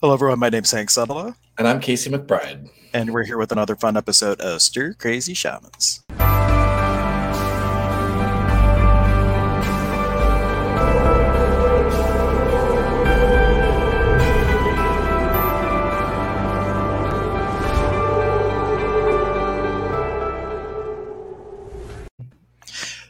Hello, everyone. My name's Hank Sutherland. And I'm Casey McBride. And we're here with another fun episode of Stir Crazy Shamans.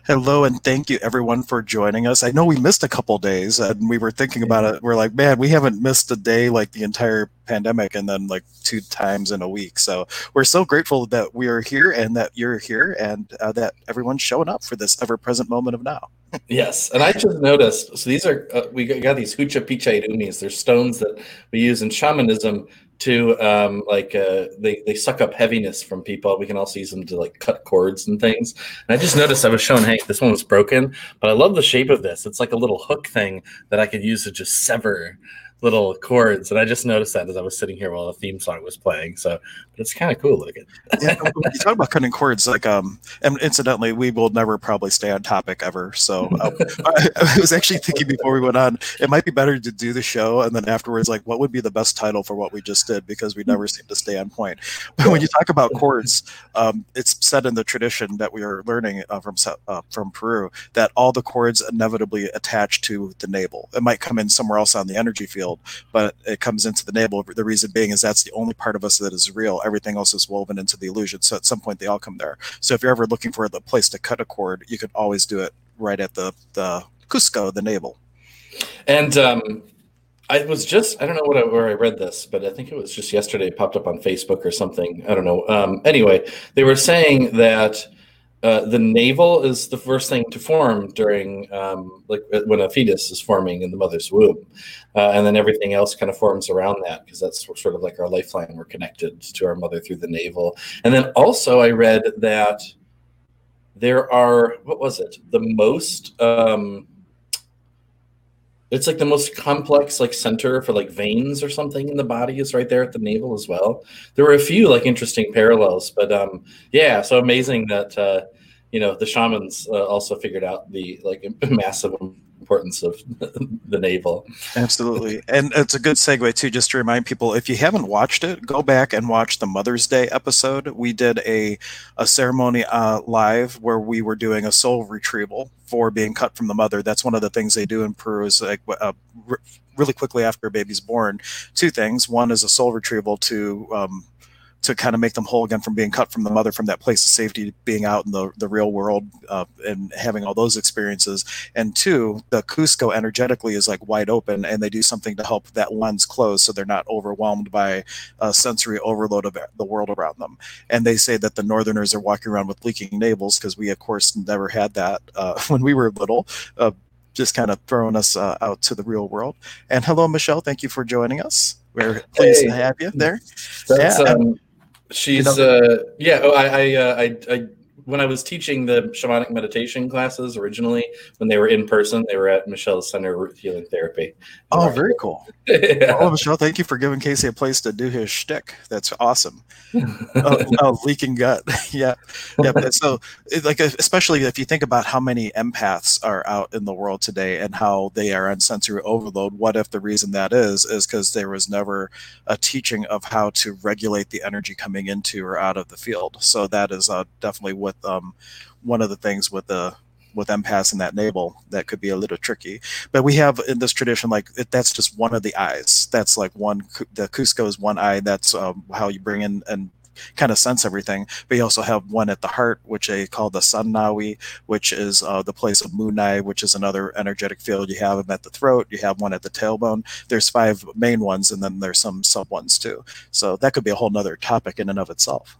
Hello and thank you everyone for joining us. I know we missed a couple days and we were thinking about it. We're like, man, we haven't missed a day like the entire pandemic and then like two times in a week. So we're so grateful that we are here and that you're here and uh, that everyone's showing up for this ever present moment of now. yes. And I just noticed, so these are, uh, we got these Hucha Picha Irunis. They're stones that we use in shamanism to um, like uh, they they suck up heaviness from people. We can also use them to like cut cords and things. And I just noticed I was showing Hank this one was broken, but I love the shape of this. It's like a little hook thing that I could use to just sever little chords, and I just noticed that as I was sitting here while the theme song was playing. So it's kind of cool looking. yeah, you talk about cutting chords, like um, and incidentally, we will never probably stay on topic ever. So um, I, I, was actually thinking before we went on, it might be better to do the show and then afterwards, like, what would be the best title for what we just did because we never seem to stay on point. But when you talk about chords, um, it's said in the tradition that we are learning uh, from uh, from Peru that all the chords inevitably attach to the navel. It might come in somewhere else on the energy field field, but it comes into the navel. The reason being is that's the only part of us that is real. Everything else is woven into the illusion. So at some point they all come there. So if you're ever looking for the place to cut a cord, you can always do it right at the the Cusco, the navel. And um, I was just I don't know what I, where I read this, but I think it was just yesterday. It popped up on Facebook or something. I don't know. Um, anyway, they were saying that uh, the navel is the first thing to form during um, like uh, when a fetus is forming in the mother's womb. Uh, and then everything else kind of forms around that because that's sort of like our lifeline. We're connected to our mother through the navel. And then also i read that there are what was it? The most um, it's like the most complex like center for like veins or something in the body is right there at the navel as well. There were a few like interesting parallels but um yeah so amazing that uh you know the shamans uh, also figured out the like massive importance of the navel. Absolutely. And it's a good segue too, just to remind people, if you haven't watched it, go back and watch the Mother's Day episode. We did a, a ceremony uh, live where we were doing a soul retrieval for being cut from the mother. That's one of the things they do in Peru is like uh, really quickly after a baby's born. Two things. One is a soul retrieval to um, to kind of make them whole again from being cut from the mother from that place of safety being out in the, the real world uh, and having all those experiences. And two the cusco energetically is like wide open and they do something to help that lens close so they're not overwhelmed by a sensory overload of the world around them. And they say that the northerners are walking around with leaking navels because we of course never had that uh, when we were little uh, just kind of throwing us uh, out to the real world. And hello michelle thank you for joining us. We're pleased hey. to have you there. That's, yeah, um, She's uh yeah. Oh, I I, uh, I I when I was teaching the shamanic meditation classes originally, when they were in person, they were at Michelle's Center Root Healing Therapy. Oh, very cool. yeah. Oh, Michelle, thank you for giving Casey a place to do his shtick. That's awesome. oh, oh, leaking gut. yeah. Yeah. So, like, especially if you think about how many empaths are out in the world today and how they are on sensory overload, what if the reason that is, is because there was never a teaching of how to regulate the energy coming into or out of the field. So, that is uh, definitely what um, one of the things with the with empaths in that navel that could be a little tricky. But we have in this tradition, like that's just one of the eyes. That's like one. The Cusco is one eye. That's um, how you bring in and kind of sense everything. But you also have one at the heart, which they call the Sun Nawi, which is uh, the place of Munai, which is another energetic field. You have them at the throat. You have one at the tailbone. There's five main ones, and then there's some sub ones too. So that could be a whole nother topic in and of itself.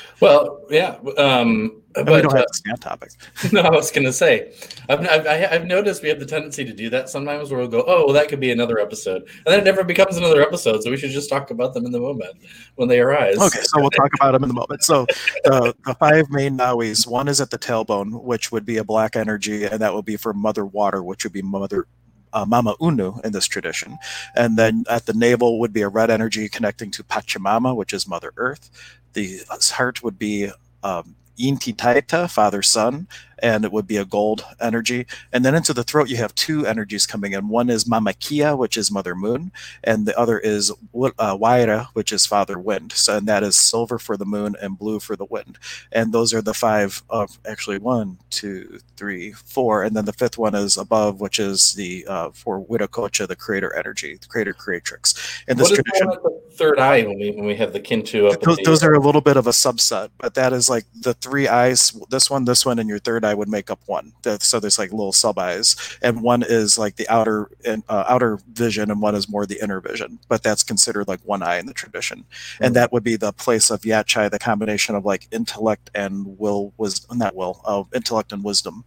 well, yeah. Um, but, we don't have uh, topic. No, I was going to say, I've, I've, I've, noticed we have the tendency to do that sometimes where we'll go, oh, well, that could be another episode. And then it never becomes another episode. So we should just talk about them in the moment when they arise. Okay, so we'll talk about them in the moment. So the, the five main Nawis one is at the tailbone, which would be a black energy, and that would be for Mother Water, which would be Mother uh, Mama Unu in this tradition. And then at the navel would be a red energy connecting to Pachamama, which is Mother Earth. The heart would be um, Inti Taita, father sun, and it would be a gold energy. And then into the throat, you have two energies coming in. One is Mamakia, which is Mother Moon, and the other is uh, Waira, which is Father Wind. So, and that is silver for the moon and blue for the wind. And those are the five of actually one, two, three, four, and then the fifth one is above, which is the uh, for Wiracocha, the creator energy, the creator creatrix. And this tradition, the third eye when we when we have the Kintu up. Those, those are a little bit of a subset, but that is like the three eyes. This one, this one, and your third eye would make up one. So there's like little sub eyes, and one is like the outer uh, outer vision, and one is more the inner vision. But that's considered like one eye in the tradition, mm-hmm. and that would be the place of Yatchai, the combination of like intellect and will was not will, uh, intellect and wisdom.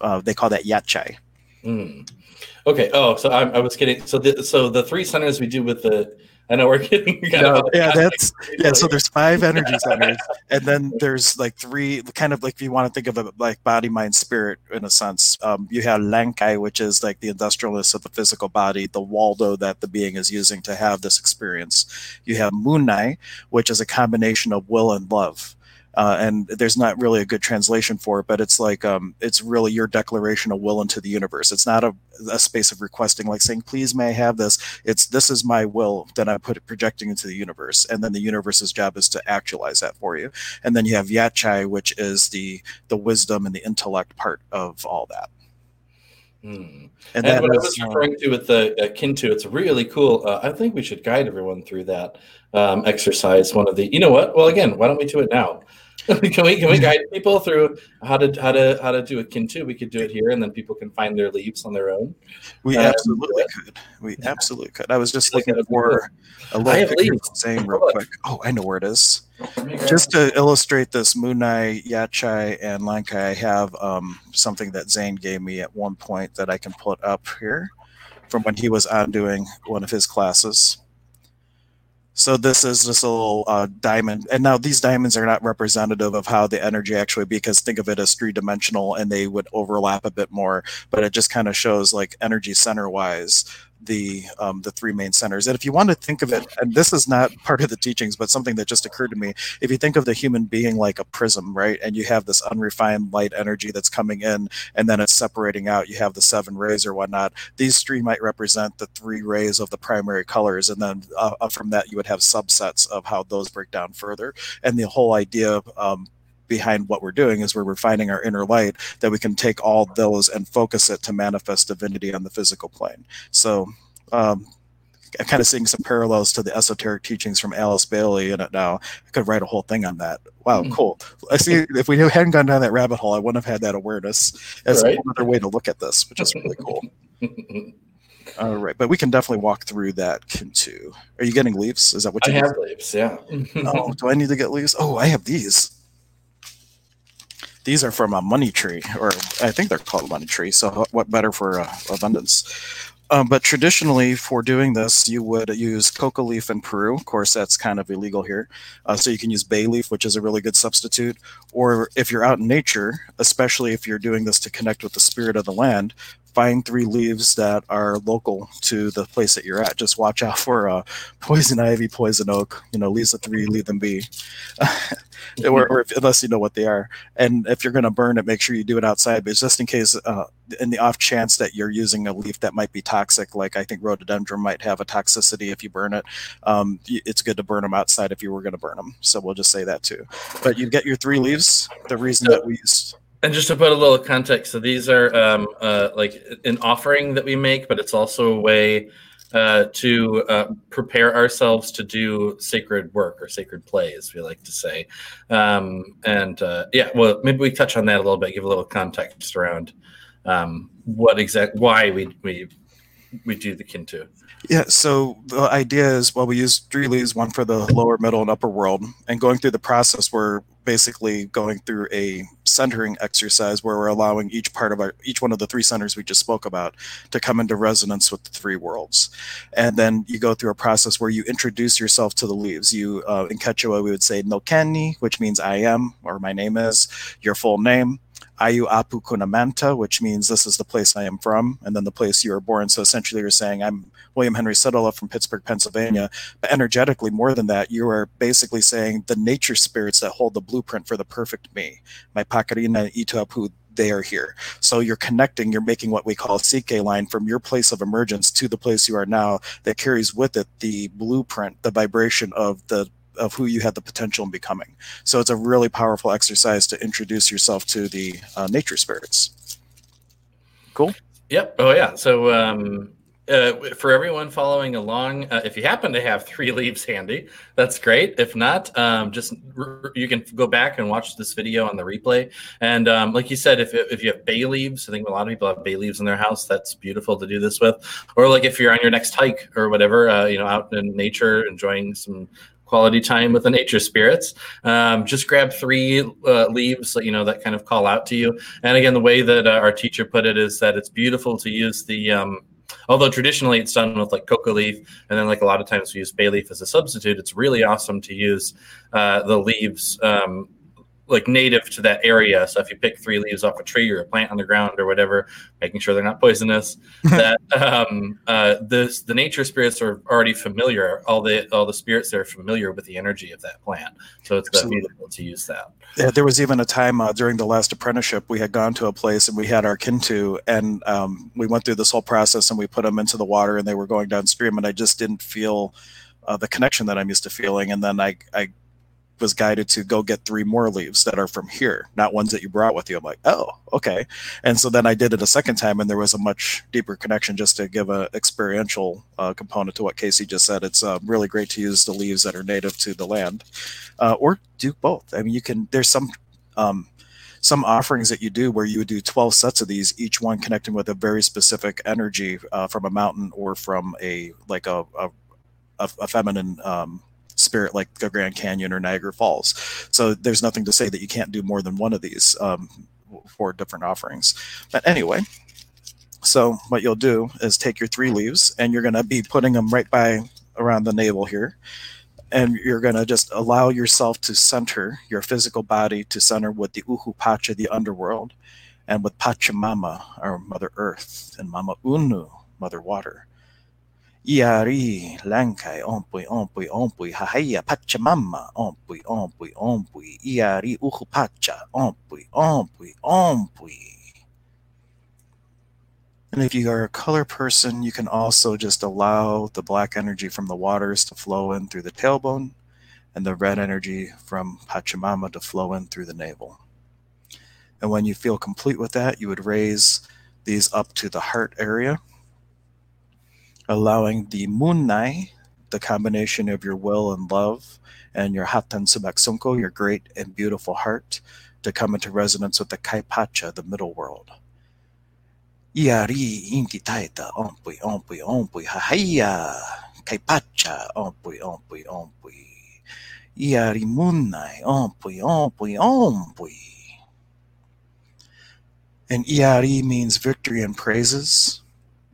Uh, they call that Yatchai. Mm. Okay. Oh, so I, I was kidding. So the so the three centers we do with the I know we're getting no, yeah, that's yeah. So there's five energy centers, and then there's like three, kind of like if you want to think of it like body, mind, spirit in a sense. Um, you have Lankai, which is like the industrialist of the physical body, the Waldo that the being is using to have this experience. You have Munai, which is a combination of will and love uh, and there's not really a good translation for it, but it's like um, it's really your declaration of will into the universe. It's not a, a, space of requesting, like saying, "Please, may I have this?" It's this is my will that I put it projecting into the universe, and then the universe's job is to actualize that for you. And then you have Yatchai, which is the the wisdom and the intellect part of all that. Hmm. And, and what is, I was uh, referring to with the uh, Kintu, it's really cool. Uh, I think we should guide everyone through that um, exercise. One of the, you know what? Well, again, why don't we do it now? can we can we guide people through how to how to how to do a kintu? We could do it here, and then people can find their leaves on their own. We um, absolutely could. We yeah. absolutely could. I was just looking for a little picture saying real quick. Oh, I know where it is. Just to illustrate this Munai, Yachai, and Lankai, I have um, something that Zane gave me at one point that I can put up here from when he was on doing one of his classes. So this is a little uh, diamond, and now these diamonds are not representative of how the energy actually because think of it as three dimensional, and they would overlap a bit more. But it just kind of shows like energy center wise the um, the three main centers. And if you want to think of it, and this is not part of the teachings, but something that just occurred to me, if you think of the human being like a prism, right, and you have this unrefined light energy that's coming in, and then it's separating out, you have the seven rays or whatnot. These three might represent the three rays of the primary colors, and then uh, uh from that you would have subsets of how those break down further. And the whole idea um, behind what we're doing is where we're refining our inner light that we can take all those and focus it to manifest divinity on the physical plane. So um, I'm kind of seeing some parallels to the esoteric teachings from Alice Bailey in it now. I could write a whole thing on that. Wow, mm-hmm. cool. I see if we hadn't gone down that rabbit hole, I wouldn't have had that awareness as right. another way to look at this, which is really cool. All right, but we can definitely walk through that too. Are you getting leaves? Is that what you I have leaves? Yeah. oh, do I need to get leaves? Oh, I have these. These are from a money tree, or I think they're called money tree. So what better for uh, abundance? Um, but traditionally, for doing this, you would use coca leaf in Peru. Of course, that's kind of illegal here. Uh, so you can use bay leaf, which is a really good substitute. Or if you're out in nature, especially if you're doing this to connect with the spirit of the land, find three leaves that are local to the place that you're at. Just watch out for uh, poison ivy, poison oak. You know, leaves the three, leave them be, or, or if, unless you know what they are. And if you're going to burn it, make sure you do it outside. But just in case, uh, in the off chance that you're using a leaf that might be toxic, like I think rhododendron might have a toxicity if you burn it, um, it's good to burn them outside if you were going to burn them. So we'll just say that too. But you get your three leaves. The reason that we used and just to put a little context, so these are um, uh, like an offering that we make, but it's also a way uh, to uh, prepare ourselves to do sacred work or sacred play, as we like to say. Um, and uh, yeah, well, maybe we touch on that a little bit, give a little context around um, what exact why we we we do the kintu. Yeah, so the idea is well, we use three leaves, one for the lower, middle, and upper world, and going through the process, we're basically going through a centering exercise where we're allowing each part of our each one of the three centers we just spoke about to come into resonance with the three worlds, and then you go through a process where you introduce yourself to the leaves. You uh, in Quechua we would say kenny, which means I am or my name is, your full name, Ayu Apu Kunamanta, which means this is the place I am from, and then the place you were born. So essentially, you're saying I'm William Henry Sutherland from Pittsburgh, Pennsylvania. But energetically, more than that, you are basically saying the nature spirits that hold the blueprint for the perfect me. My Pakarina Ituapu they are here. So you're connecting, you're making what we call a CK line from your place of emergence to the place you are now that carries with it the blueprint, the vibration of the of who you had the potential in becoming. So it's a really powerful exercise to introduce yourself to the uh, nature spirits. Cool. Yep. Oh yeah. So um, uh, for everyone following along, uh, if you happen to have three leaves handy, that's great. If not, um, just you can go back and watch this video on the replay. And um, like you said, if, if you have bay leaves, I think a lot of people have bay leaves in their house. That's beautiful to do this with. Or like if you're on your next hike or whatever, uh, you know, out in nature, enjoying some quality time with the nature spirits. Um, just grab three uh, leaves, you know, that kind of call out to you. And again, the way that uh, our teacher put it is that it's beautiful to use the um, Although traditionally it's done with like coca leaf, and then like a lot of times we use bay leaf as a substitute. It's really awesome to use uh, the leaves um, like native to that area. So if you pick three leaves off a tree or a plant on the ground or whatever, making sure they're not poisonous, that um, uh, the the nature spirits are already familiar. All the all the spirits are familiar with the energy of that plant. So it's beautiful to use that. Yeah, there was even a time uh, during the last apprenticeship we had gone to a place and we had our kintu and um, we went through this whole process and we put them into the water and they were going downstream and I just didn't feel uh, the connection that I'm used to feeling and then I I was guided to go get three more leaves that are from here, not ones that you brought with you. I'm like, oh, okay. And so then I did it a second time, and there was a much deeper connection just to give an experiential uh, component to what Casey just said. It's uh, really great to use the leaves that are native to the land, uh, or do both. I mean, you can. There's some. Um, some offerings that you do where you would do 12 sets of these each one connecting with a very specific energy uh, from a mountain or from a like a, a, a feminine um, spirit like the Grand Canyon or Niagara Falls. So there's nothing to say that you can't do more than one of these um, for different offerings. But anyway, so what you'll do is take your three leaves and you're going to be putting them right by around the navel here. And you're going to just allow yourself to center your physical body to center with the Uhu Pacha, the underworld, and with Pachamama, our Mother Earth, and Mama Unu, Mother Water. Iari, Lankai, Ompui, Ompui, Ompui, Hahaya, Pachamama, Ompui, Ompui, Ompui, Iari, Uhupacha, Ompui, Ompui, Ompui. And if you are a color person, you can also just allow the black energy from the waters to flow in through the tailbone and the red energy from Pachamama to flow in through the navel. And when you feel complete with that, you would raise these up to the heart area allowing the Munai, the combination of your will and love, and your Hatan Subaksunko, your great and beautiful heart, to come into resonance with the Kaipacha, the middle world. Iari inti taita ompui ompui ompui hahaya Kaipacha ompui ompui ompui. Iari munai ompui ompui ompui. And Iari means victory and praises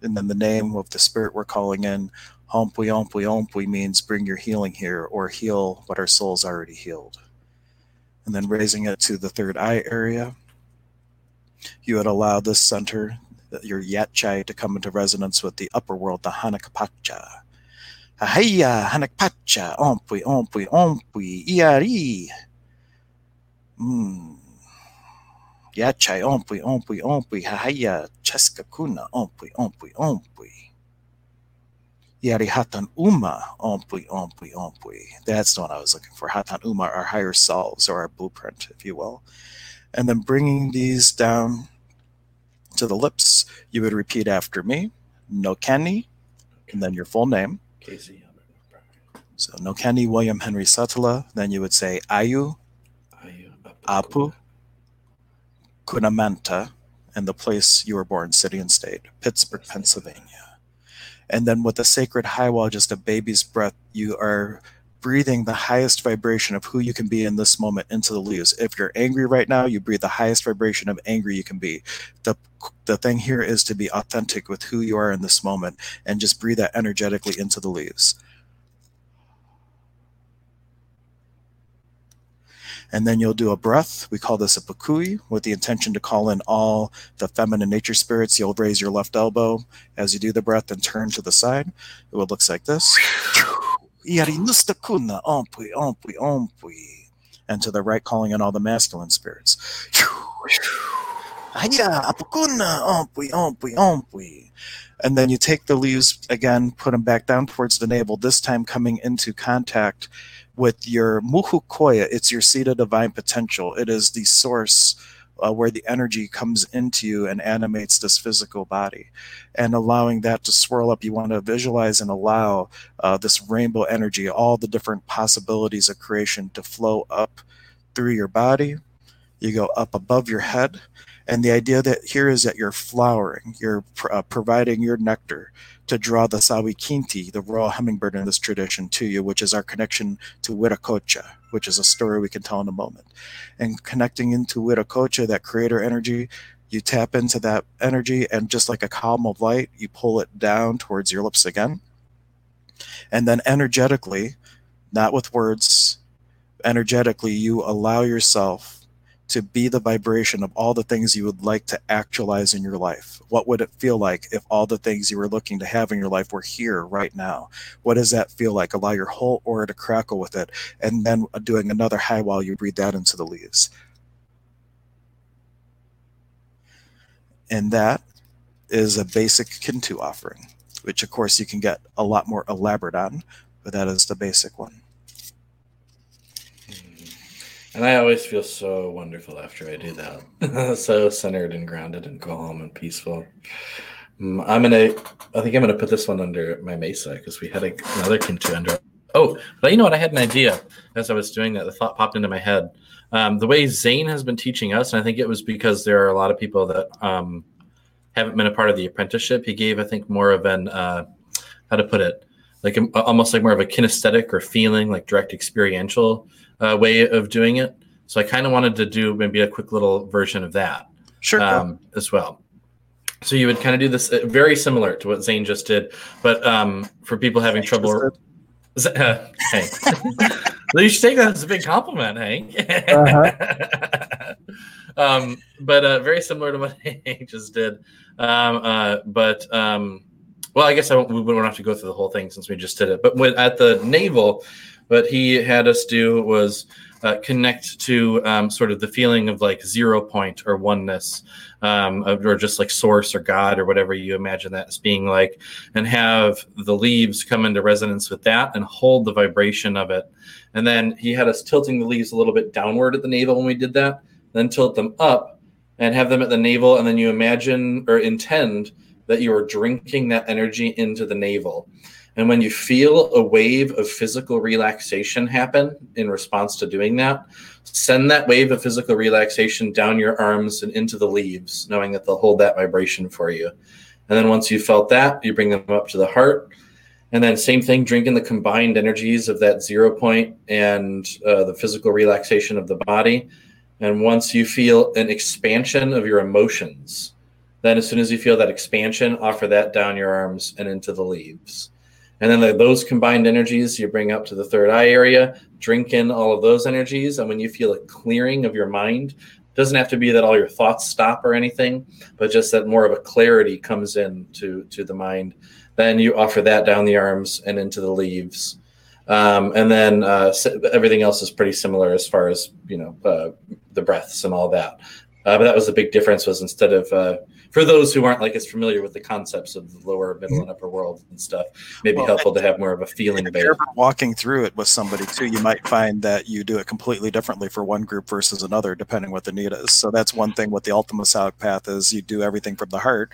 and then the name of the spirit we're calling in, Hompui Ompui Ompui means bring your healing here or heal what our soul's already healed. And then raising it to the third eye area, you would allow this center, your Yatchai, to come into resonance with the upper world, the Hanakapacha. Ahaya Hanakapacha, Ompui Ompui Ompui Iari. Mm. Yachai ompui ompui ompui hahaya cheska kuna ompui ompui ompui. Yari hatan uma ompui ompui ompui. That's the one I was looking for. Hatan uma, our higher selves or our blueprint, if you will. And then bringing these down to the lips, you would repeat after me. No Kenny, and then your full name. Casey. So No Kenny William Henry Sutala. Then you would say Ayu, Ayu Apu, Kunamanta, and the place you were born, city and state, Pittsburgh, Pennsylvania. And then with the sacred high wall, just a baby's breath, you are breathing the highest vibration of who you can be in this moment into the leaves. If you're angry right now, you breathe the highest vibration of angry you can be. The the thing here is to be authentic with who you are in this moment and just breathe that energetically into the leaves. And then you'll do a breath. We call this a pakui with the intention to call in all the feminine nature spirits. You'll raise your left elbow as you do the breath and turn to the side. It will look like this. And to the right, calling in all the masculine spirits. And then you take the leaves again, put them back down towards the navel, this time coming into contact with your muhu koya. It's your seat of divine potential. It is the source uh, where the energy comes into you and animates this physical body. And allowing that to swirl up, you want to visualize and allow uh, this rainbow energy, all the different possibilities of creation to flow up through your body. You go up above your head and the idea that here is that you're flowering, you're uh, providing your nectar to draw the sawi the royal hummingbird in this tradition, to you, which is our connection to Wiracocha, which is a story we can tell in a moment. And connecting into Wiracocha, that creator energy, you tap into that energy, and just like a column of light, you pull it down towards your lips again. And then energetically, not with words, energetically, you allow yourself to be the vibration of all the things you would like to actualize in your life. What would it feel like if all the things you were looking to have in your life were here right now? What does that feel like? Allow your whole aura to crackle with it, and then doing another high while you breathe that into the leaves. And that is a basic Kintu offering, which of course you can get a lot more elaborate on, but that is the basic one. And I always feel so wonderful after I do that. so centered and grounded and calm and peaceful. Mm, I'm gonna. I think I'm gonna put this one under my mesa because we had a, another Kintu under. Oh, but you know what? I had an idea as I was doing that. The thought popped into my head. Um, the way Zane has been teaching us, and I think it was because there are a lot of people that um, haven't been a part of the apprenticeship. He gave, I think, more of an uh, how to put it, like a, almost like more of a kinesthetic or feeling, like direct experiential uh, way of doing it. So I kind of wanted to do maybe a quick little version of that sure, um, as well. So you would kind of do this uh, very similar to what Zane just did, but um, for people having trouble. Uh, hey, you should take that as a big compliment, Hank. uh-huh. um, but uh, very similar to what Hank just did. Um, uh, but um, well, I guess I won't, we won't have to go through the whole thing since we just did it. But with, at the navel, what he had us do was uh, connect to um, sort of the feeling of like zero point or oneness, um, or just like source or God or whatever you imagine that as being like, and have the leaves come into resonance with that and hold the vibration of it. And then he had us tilting the leaves a little bit downward at the navel when we did that, then tilt them up and have them at the navel. And then you imagine or intend that you are drinking that energy into the navel. And when you feel a wave of physical relaxation happen in response to doing that, send that wave of physical relaxation down your arms and into the leaves, knowing that they'll hold that vibration for you. And then once you felt that, you bring them up to the heart. And then, same thing, drinking the combined energies of that zero point and uh, the physical relaxation of the body. And once you feel an expansion of your emotions, then as soon as you feel that expansion, offer that down your arms and into the leaves. And then the, those combined energies you bring up to the third eye area, drink in all of those energies. And when you feel a clearing of your mind, doesn't have to be that all your thoughts stop or anything, but just that more of a clarity comes in to, to the mind. Then you offer that down the arms and into the leaves. Um, and then uh, everything else is pretty similar as far as you know uh, the breaths and all that. Uh, but that was the big difference was instead of uh, for those who aren't like as familiar with the concepts of the lower, middle, mm-hmm. and upper world and stuff, maybe well, helpful to have more of a feeling. If you're walking through it with somebody too, you might find that you do it completely differently for one group versus another, depending what the need is. So that's one thing. with the Ultima South path is, you do everything from the heart,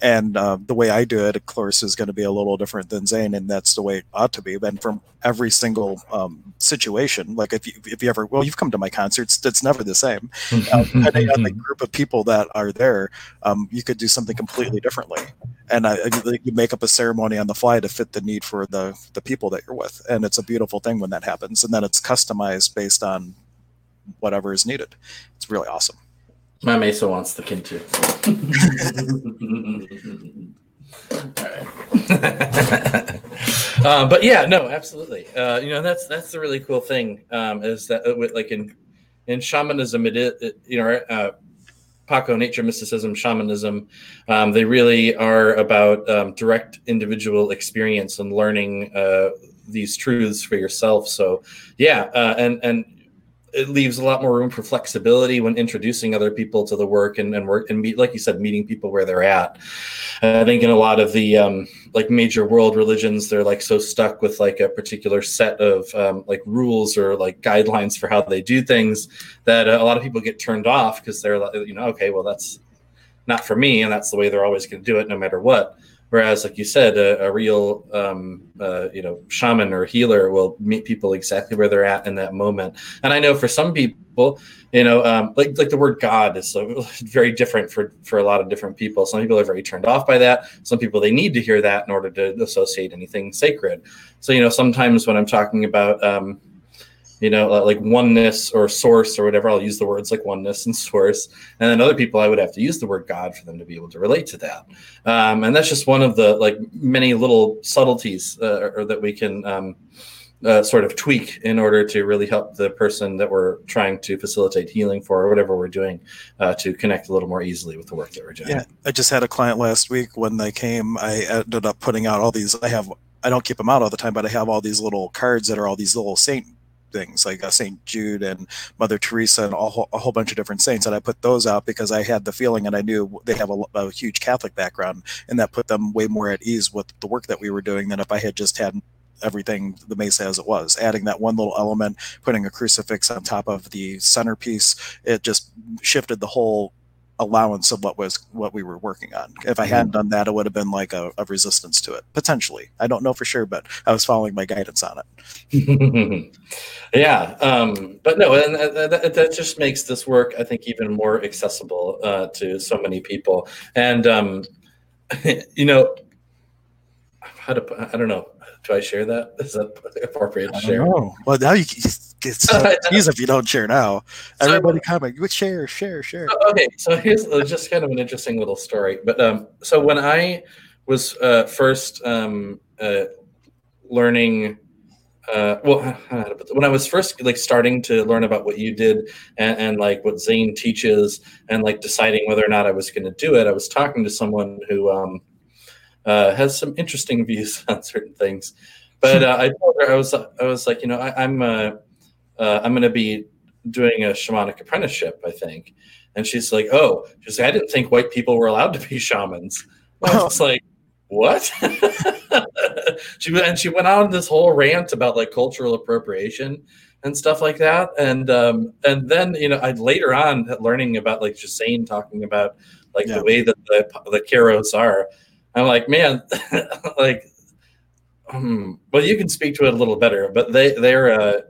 and uh, the way I do it, of course, is going to be a little different than Zane, and that's the way it ought to be. And from every single um, situation, like if you if you ever well, you've come to my concerts, it's never the same. Uh, depending on the group of people that are there, um, you could do something completely differently, and I, you make up a ceremony on the fly to fit the need for the the people that you're with, and it's a beautiful thing when that happens, and then it's customized based on whatever is needed. It's really awesome. My Mesa wants the Kintu. uh, but yeah, no, absolutely. Uh, you know, that's that's the really cool thing um, is that uh, with, like in in shamanism, it is you know. Uh, Paco nature mysticism, shamanism, um, they really are about um, direct individual experience and learning uh, these truths for yourself. So, yeah, uh, and and it leaves a lot more room for flexibility when introducing other people to the work and, and work and meet, like you said, meeting people where they're at. And I think in a lot of the um, like major world religions, they're like so stuck with like a particular set of um, like rules or like guidelines for how they do things that uh, a lot of people get turned off because they're like, you know, okay, well that's not for me, and that's the way they're always going to do it, no matter what. Whereas, like you said, a, a real, um, uh, you know, shaman or healer will meet people exactly where they're at in that moment. And I know for some people, you know, um, like like the word God is so very different for for a lot of different people. Some people are very turned off by that. Some people they need to hear that in order to associate anything sacred. So you know, sometimes when I'm talking about um, you know, like oneness or source or whatever. I'll use the words like oneness and source. And then other people, I would have to use the word God for them to be able to relate to that. Um, and that's just one of the like many little subtleties uh, or that we can um, uh, sort of tweak in order to really help the person that we're trying to facilitate healing for or whatever we're doing uh, to connect a little more easily with the work that we're doing. Yeah, I just had a client last week when they came. I ended up putting out all these. I have I don't keep them out all the time, but I have all these little cards that are all these little saint things like uh, St. Jude and Mother Teresa and a whole, a whole, bunch of different saints. And I put those out because I had the feeling and I knew they have a, a, huge Catholic background and that put them way more at ease with the work that we were doing than if I had just had everything the mesa as it was adding that one little element putting a crucifix on top of the centerpiece it just shifted the whole allowance of what was what we were working on. If I hadn't done that, it would have been like a, a resistance to it potentially. I don't know for sure, but I was following my guidance on it. yeah, um, but no, and that, that, just makes this work, I think, even more accessible uh, to so many people. And um, you know, how to I don't know. Do I share that? Is that appropriate to share? Know. Well, now you can it's so if you don't share now. So, Everybody comment, you share, share, share. Okay, so here's just kind of an interesting little story. But um, so when I was uh, first um, uh, learning, uh, well, when I was first like starting to learn about what you did and, and like what Zane teaches and like deciding whether or not I was going to do it, I was talking to someone who um, uh, has some interesting views on certain things. But uh, I told her I was I was like, you know, I, am uh, uh, I'm going to be doing a shamanic apprenticeship, I think. And she's like, oh, she's like, I didn't think white people were allowed to be shamans. I was like, what? she and she went on this whole rant about like cultural appropriation and stuff like that. And um, and then you know, I later on learning about like Jasane talking about like yeah. the way that the the Q'eros are. I'm like, man, like, um, well, you can speak to it a little better, but they they're uh,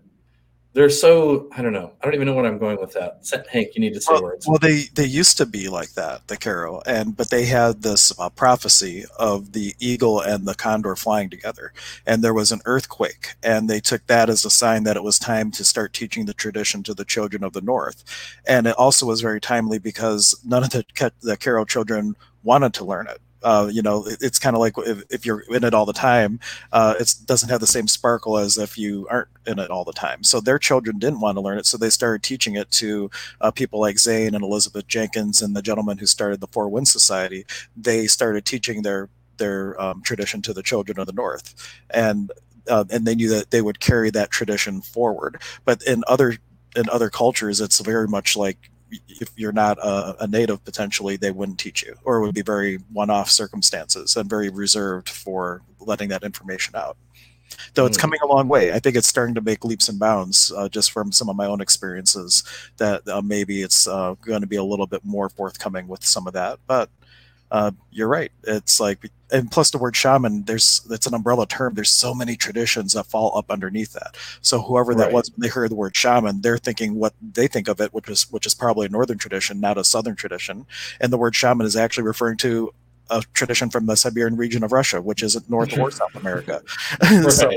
they're so I don't know. I don't even know what I'm going with that. Hank, you need to say well, words. Well, they they used to be like that, the Q'ero, and but they had this uh, prophecy of the eagle and the condor flying together, and there was an earthquake, and they took that as a sign that it was time to start teaching the tradition to the children of the north, and it also was very timely because none of the the Q'ero children wanted to learn it uh, you know, it, it's kind of like if, if, you're in it all the time, uh, it doesn't have the same sparkle as if you aren't in it all the time. So their children didn't want to learn it, so they started teaching it to uh, people like Zane and Elizabeth Jenkins and the gentleman who started the Four Winds Society. They started teaching their their um, tradition to the children of the North, and uh, and they knew that they would carry that tradition forward. But in other in other cultures, it's very much like if you're not a, a, native potentially they wouldn't teach you or it would be very one-off circumstances and very reserved for letting that information out though it's hmm. coming a long way i think it's starting to make leaps and bounds uh, just from some of my own experiences that uh, maybe it's uh, going to be a little bit more forthcoming with some of that but uh, you're right. It's like, and plus the word shaman, there's it's an umbrella term. There's so many traditions that fall up underneath that. So whoever that right. was, when they heard the word shaman, they're thinking what they think of it, which is which is probably a northern tradition, not a southern tradition. And the word shaman is actually referring to a tradition from the Siberian region of Russia, which isn't North or South America. so,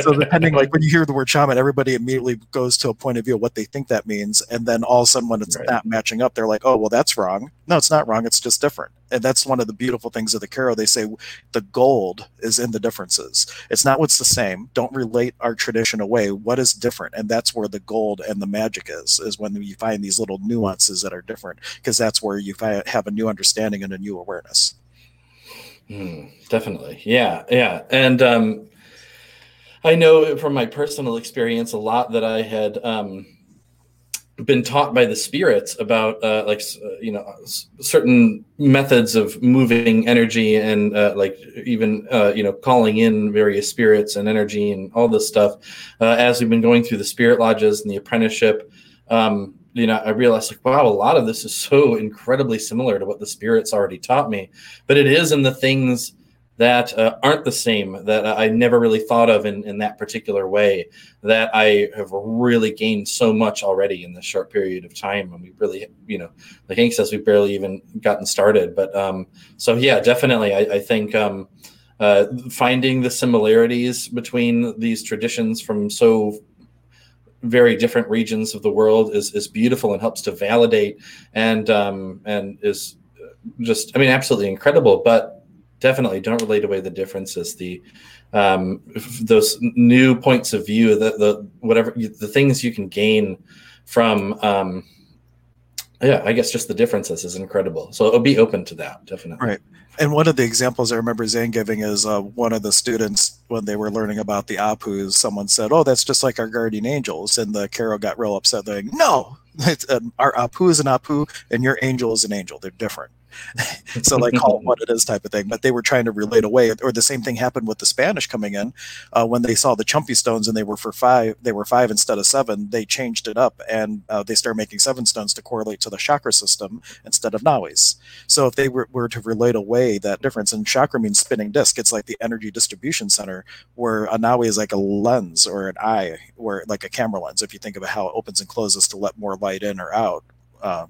so, depending, like when you hear the word shaman, everybody immediately goes to a point of view of what they think that means, and then all of a sudden, when it's right. not matching up, they're like, "Oh, well, that's wrong." No, it's not wrong. It's just different. And that's one of the beautiful things of the Q'ero. They say the gold is in the differences. It's not what's the same. Don't relate our tradition away. What is different? And that's where the gold and the magic is, is when you find these little nuances that are different, because that's where you have a new understanding and a new awareness. Mm, definitely. Yeah. Yeah. And um, I know from my personal experience a lot that I had um, been taught by the spirits about uh, like uh, you know certain methods of moving energy and uh, like even uh, you know calling in various spirits and energy and all this stuff uh, as we've been going through the spirit lodges and the apprenticeship. Um, you know i realized like wow a lot of this is so incredibly similar to what the spirits already taught me. But it is in the things that uh, aren't the same that I never really thought of in, in that particular way that I have really gained so much already in this short period of time. And we really, you know, like Hank says, we've barely even gotten started. But um, so, yeah, definitely. I, I think um, uh, finding the similarities between these traditions from so very different regions of the world is, is beautiful and helps to validate and um, and is just, I mean, absolutely incredible. But definitely don't relate away the differences the um, those new points of view the, the whatever the things you can gain from um, yeah i guess just the differences is incredible. So it'll be open to that definitely. Right. And one of the examples i remember zane giving is uh, one of the students when they were learning about the apus someone said oh that's just like our guardian angels. And the Q'ero got real upset like no our apu is an apu and your angel is an angel. They're different so like call it what it is type of thing. But they were trying to relate away, or the same thing happened with the Spanish coming in uh, when they saw the chumpi stones and they were for five, they were five instead of seven. They changed it up and uh, they started making seven stones to correlate to the chakra system instead of nawis. So if they were, were to relate away that difference, and chakra means spinning disc, it's like the energy distribution center, where a nawi is like a lens or an eye, where like a camera lens. If you think about how it opens and closes to let more light in or out. Uh,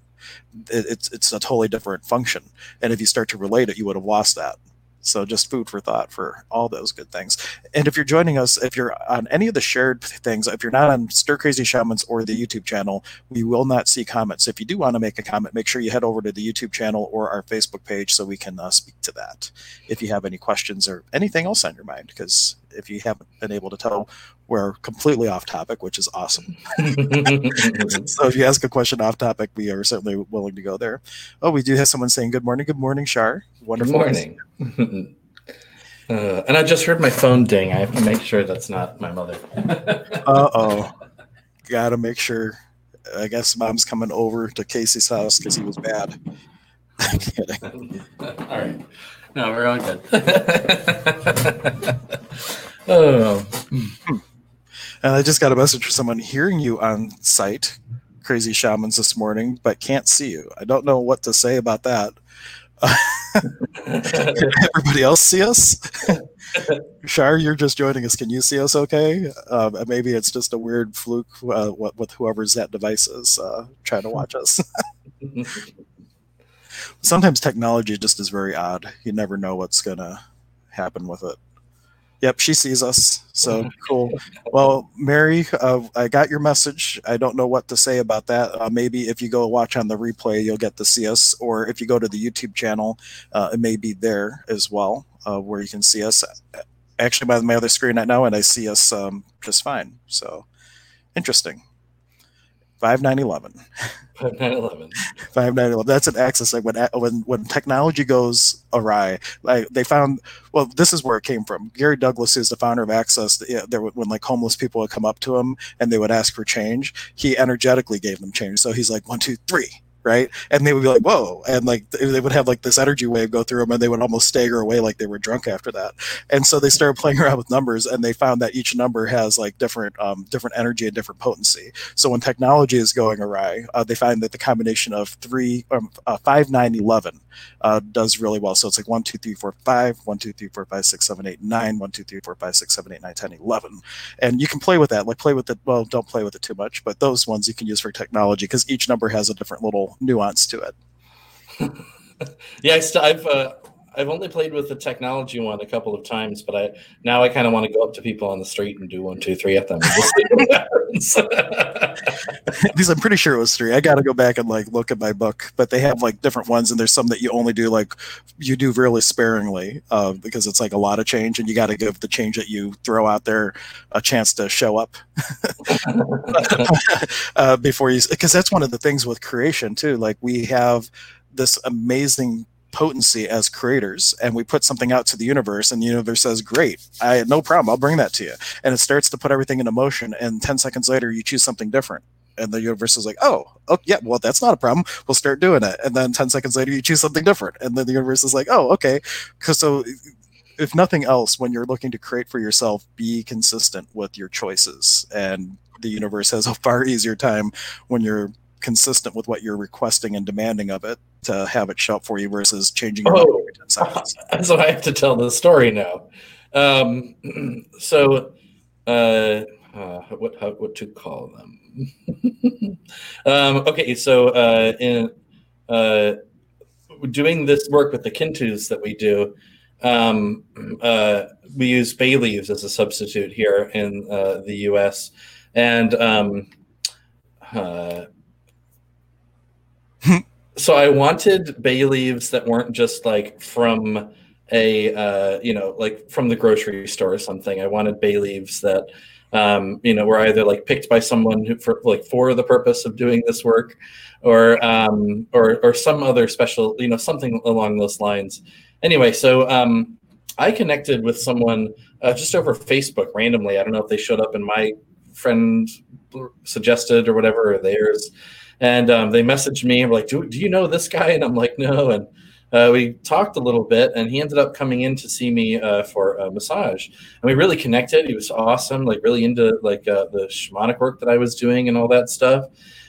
it's it's a totally different function. And if you start to relate it, you would have lost that. So just food for thought for all those good things. And if you're joining us, if you're on any of the shared things, if you're not on Stir Crazy Shamans or the YouTube channel, we will not see comments. If you do want to make a comment, make sure you head over to the YouTube channel or our Facebook page so we can uh, speak to that. If you have any questions or anything else on your mind, because if you haven't been able to tell, we're completely off topic, which is awesome. so if you ask a question off topic, we are certainly willing to go there. Oh, we do have someone saying good morning. Good morning, Shar. Wonderful. Good morning. Uh, and I just heard my phone ding. I have to make sure that's not my mother. uh oh. Gotta make sure. I guess mom's coming over to Casey's house because he was bad. I'm kidding. All right. No, we're all good. oh. And I just got a message from someone hearing you on site, Crazy Shamans, this morning, but can't see you. I don't know what to say about that. everybody else see us? Shar, you're just joining us. Can you see us okay? Um, maybe it's just a weird fluke uh, with whoever's that device is uh, trying to watch us. Sometimes technology just is very odd. You never know what's going to happen with it. Yep, she sees us. So cool. Well, Mary, uh, I got your message. I don't know what to say about that. Uh, maybe if you go watch on the replay, you'll get to see us. Or if you go to the YouTube channel, uh, it may be there as well, uh, where you can see us. Actually, by my other screen right now, and I see us um, just fine. So interesting. Five nine eleven. Five nine eleven. Five nine eleven. That's an Access. Like when when when technology goes awry, like they found. Well, this is where it came from. Gary Douglas is the founder of Access. There, when like homeless people would come up to him and they would ask for change, he energetically gave them change. So he's like one, two, three right? And they would be like, "Whoa!" And like they would have like this energy wave go through them, and they would almost stagger away like they were drunk after that. And so they started playing around with numbers, and they found that each number has like different um, different energy and different potency. So when technology is going awry, uh, they find that the combination of three, um, uh, five, nine, eleven uh, does really well. So it's like one, two, three, four, five, one, two, three, four, five, six, seven, eight, nine, one, two, three, four, five, six, seven, eight, nine, ten, eleven, and you can play with that. Like play with it. Well, don't play with it too much, but those ones you can use for technology because each number has a different little nuance to it. yeah, I I've uh, I've only played with the technology one a couple of times, but I now I kind of want to go up to people on the street and do one, two, three at them. Because I'm pretty sure it was three. I got to go back and like look at my book, but they have like different ones, and there's some that you only do like you do really sparingly uh, because it's like a lot of change, and you got to give the change that you throw out there a chance to show up uh, before you. Because that's one of the things with creation too. Like we have this amazing potency as creators and we put something out to the universe and the universe says great i no problem i'll bring that to you. And it starts to put everything into motion and 10 seconds later you choose something different. And the universe is like oh oh yeah well that's not a problem we'll start doing it. And then 10 seconds later you choose something different and then the universe is like oh okay. Because so if nothing else when you're looking to create for yourself be consistent with your choices. And the universe has a far easier time when you're consistent with what you're requesting and demanding of it to have it show up for you versus changing your oh, every 10 seconds. So I have to tell the story now. Um, so, uh, uh, what how, what to call them? um, okay, so uh, in uh, doing this work with the kintus that we do, um, uh, we use bay leaves as a substitute here in uh, the U.S. and um, uh, so I wanted bay leaves that weren't just like from a uh, you know like from the grocery store or something. I wanted bay leaves that um, you know were either like picked by someone who for like for the purpose of doing this work, or um, or or some other special you know something along those lines. Anyway, so um, I connected with someone uh, just over Facebook randomly. I don't know if they showed up in my friend suggested or whatever or theirs and um, they messaged me and were like, do, do you know this guy? And I'm like, no. And uh, we talked a little bit, and he ended up coming in to see me uh, for a massage, and we really connected. He was awesome, like really into like uh, the shamanic work that I was doing and all that stuff.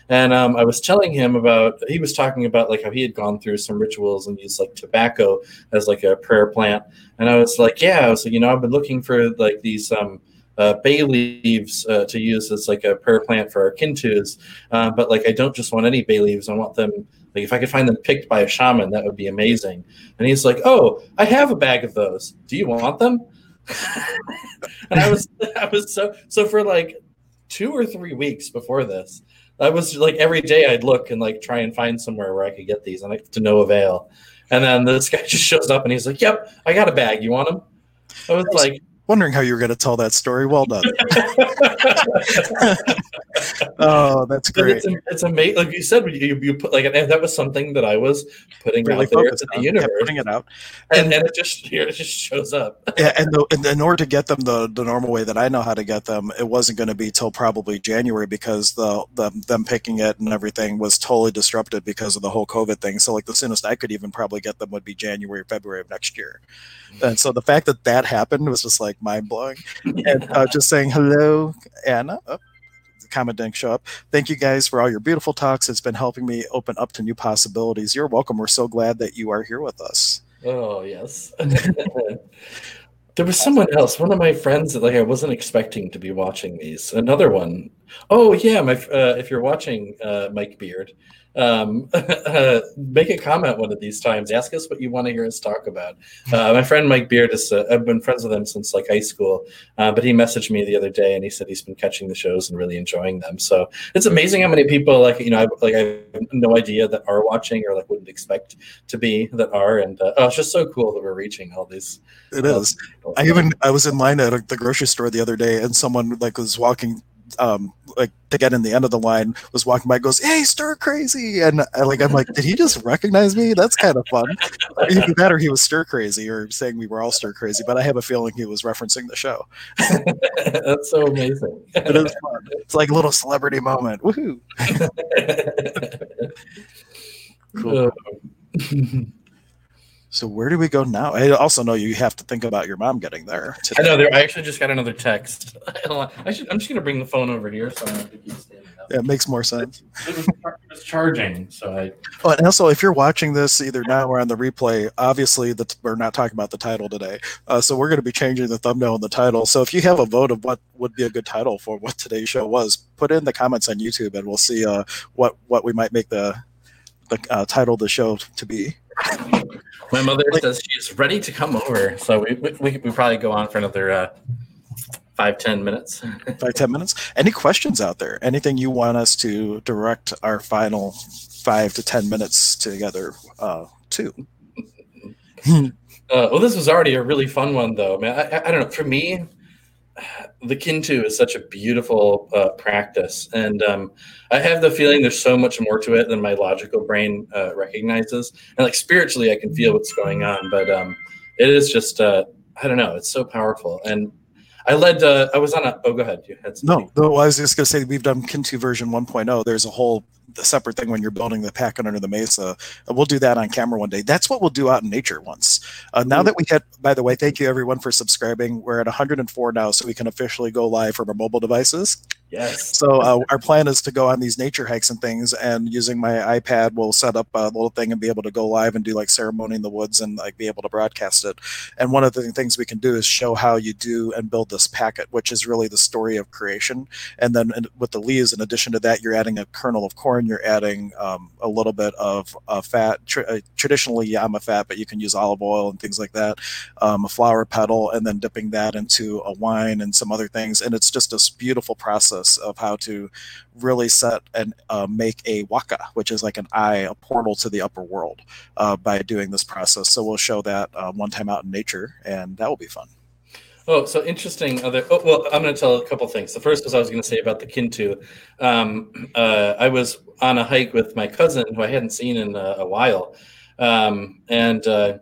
And um, I was telling him about he was talking about like how he had gone through some rituals and used like tobacco as like a prayer plant. And I was like, yeah, I was like, you know, I've been looking for like these um, uh, bay leaves uh, to use as like a prayer plant for our kintus. Uh, but like, I don't just want any bay leaves. I want them like if I could find them picked by a shaman, that would be amazing. And he's like, "Oh, I have a bag of those. Do you want them?" and I was, I was so so for like two or three weeks before this. I was like every day I'd look and like try and find somewhere where I could get these, and like to no avail. And then this guy just shows up and he's like, "Yep, I got a bag. You want them?" I was like, wondering how you were going to tell that story. Well done. oh, that's great. It's, it's, amazing. Like you said, you, you put like that was something that I was putting really out there to the universe, putting it out, and, and, and, it just here it just shows up. yeah, and, the, and in order to get them the the normal way that I know how to get them, it wasn't going to be till probably January because the, the them picking it and everything was totally disrupted because of the whole COVID thing. So like the soonest I could even probably get them would be January, February of next year. Mm-hmm. And so the fact that that happened was just like mind blowing. and uh, just saying hello, Anna. Oh, comment didn't show up. Thank you guys for all your beautiful talks. It's been helping me open up to new possibilities. You're welcome. We're so glad that you are here with us. Oh yes. there was someone else, one of my friends that like I wasn't expecting to be watching these. Another one. Oh yeah, my uh, if you're watching uh, Mike Beard, um, make a comment one of these times. Ask us what you want to hear us talk about. Uh, my friend Mike Beard is, uh, I've been friends with him since like high school, uh, but he messaged me the other day and he said he's been catching the shows and really enjoying them. So it's amazing how many people like, you know, I, like I have no idea that are watching or like wouldn't expect to be that are. And uh, oh, it's just so cool that we're reaching all these. It is. I even, I was in line at the grocery store the other day and someone like was walking um, like to get in the end of the line was walking by goes hey stir crazy! And I, like i'm like did he just recognize me? That's kind of fun. Either that or he was stir crazy or saying we were all stir crazy but i have a feeling he was referencing the show. That's so amazing. It is fun. It's like a little celebrity moment. Woohoo! Cool So where do we go now? I also know you have to think about your mom getting there. Today. I know. There, I actually just got another text. I should, I'm just going to bring the phone over here so I don't have to keep standing up. Yeah, it makes more sense. It was, it was charging, so I. Oh, and also, if you're watching this either now or on the replay, obviously the, we're not talking about the title today. Uh, so we're going to be changing the thumbnail and the title. So if you have a vote of what would be a good title for what today's show was, put in the comments on YouTube, and we'll see uh, what what we might make the the uh, title of the show to be. My mother says she is ready to come over, so we we, we probably go on for another uh, five ten minutes. five ten minutes. Any questions out there? Anything you want us to direct our final five to ten minutes together uh, to? uh, well, this was already a really fun one, though. Man, I, I, I don't know. For me, the Kintu is such a beautiful uh, practice, and um, I have the feeling there's so much more to it than my logical brain uh, recognizes. And like spiritually, I can feel what's going on, but um, it is just uh, I don't know. It's so powerful, and I led. Uh, I was on a. Oh, go ahead. You had no. No, I was just going to say we've done Kintu version 1.0. There's a whole separate thing when you're building the packet under the mesa. We'll do that on camera one day. That's what we'll do out in nature once. Uh, now that we had, by the way, thank you everyone for subscribing. We're at 104 now, so we can officially go live from our mobile devices. Yes. So uh, our plan is to go on these nature hikes and things, and using my iPad, we'll set up a little thing and be able to go live and do like ceremony in the woods and like be able to broadcast it. And one of the things we can do is show how you do and build this packet, which is really the story of creation. And then with the leaves, in addition to that, you're adding a kernel of corn, you're adding um, a little bit of uh, fat, uh, traditionally llama fat, but you can use olive oil and things like that, um, a flower petal, and then dipping that into a wine and some other things. And it's just this beautiful process process of how to really set and uh, make a waka, which is like an eye, a portal to the upper world, uh, by doing this process. So we'll show that uh, one time out in nature, and that will be fun. Oh, so interesting. Other oh, well, I'm going to tell a couple things. The first was I was going to say about the Kintu. Um, uh, I was on a hike with my cousin who I hadn't seen in a, a while, um, and uh,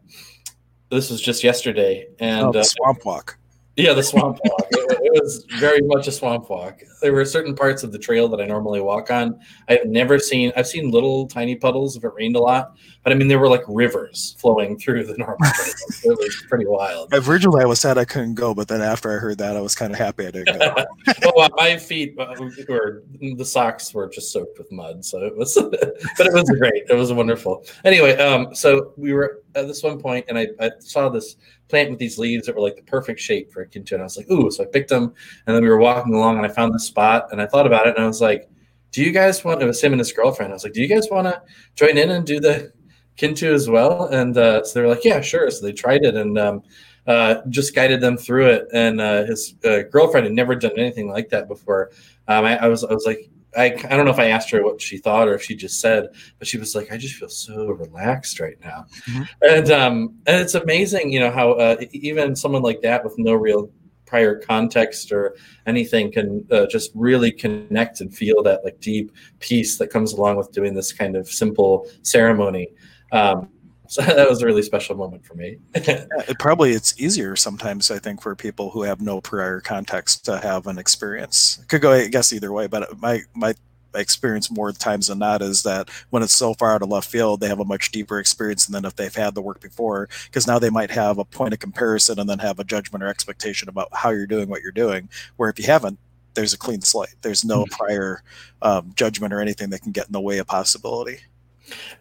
this was just yesterday. And oh, uh, swamp walk. Yeah, the swamp walk. it, it, was very much a swamp walk. There were certain parts of the trail that I normally walk on. I've never seen. I've seen little tiny puddles if it rained a lot, but I mean there were like rivers flowing through the normal trail. it was pretty wild. Originally, I was sad I couldn't go, but then after I heard that, I was kind of happy I didn't go. well, my feet uh, were the socks were just soaked with mud, so it was. but it was great. It was wonderful. Anyway, um, so we were at this one point, and I, I saw this plant with these leaves that were like the perfect shape for a Kintu. And I was like, ooh, so I picked them. And then we were walking along and I found this spot and I thought about it and I was like, do you guys want, it was him and his girlfriend. I was like, do you guys want to join in and do the Kintu as well? And uh, so they were like, yeah, sure. So they tried it and um, uh, just guided them through it. And uh, his uh, girlfriend had never done anything like that before. Um, I, I was, I was like, I, I don't know if I asked her what she thought or if she just said, but she was like, I just feel so relaxed right now. Mm-hmm. And um, and it's amazing, you know, how uh, even someone like that with no real prior context or anything can uh, just really connect and feel that like deep peace that comes along with doing this kind of simple ceremony. Um, so that was a really special moment for me. yeah, it probably it's easier sometimes. I think for people who have no prior context to have an experience. It could go, I guess, either way. But my my experience more times than not is that when it's so far out of left field, they have a much deeper experience than if they've had the work before. Because now they might have a point of comparison and then have a judgment or expectation about how you're doing what you're doing. Where if you haven't, there's a clean slate. There's no mm-hmm. prior um, judgment or anything that can get in the way of possibility.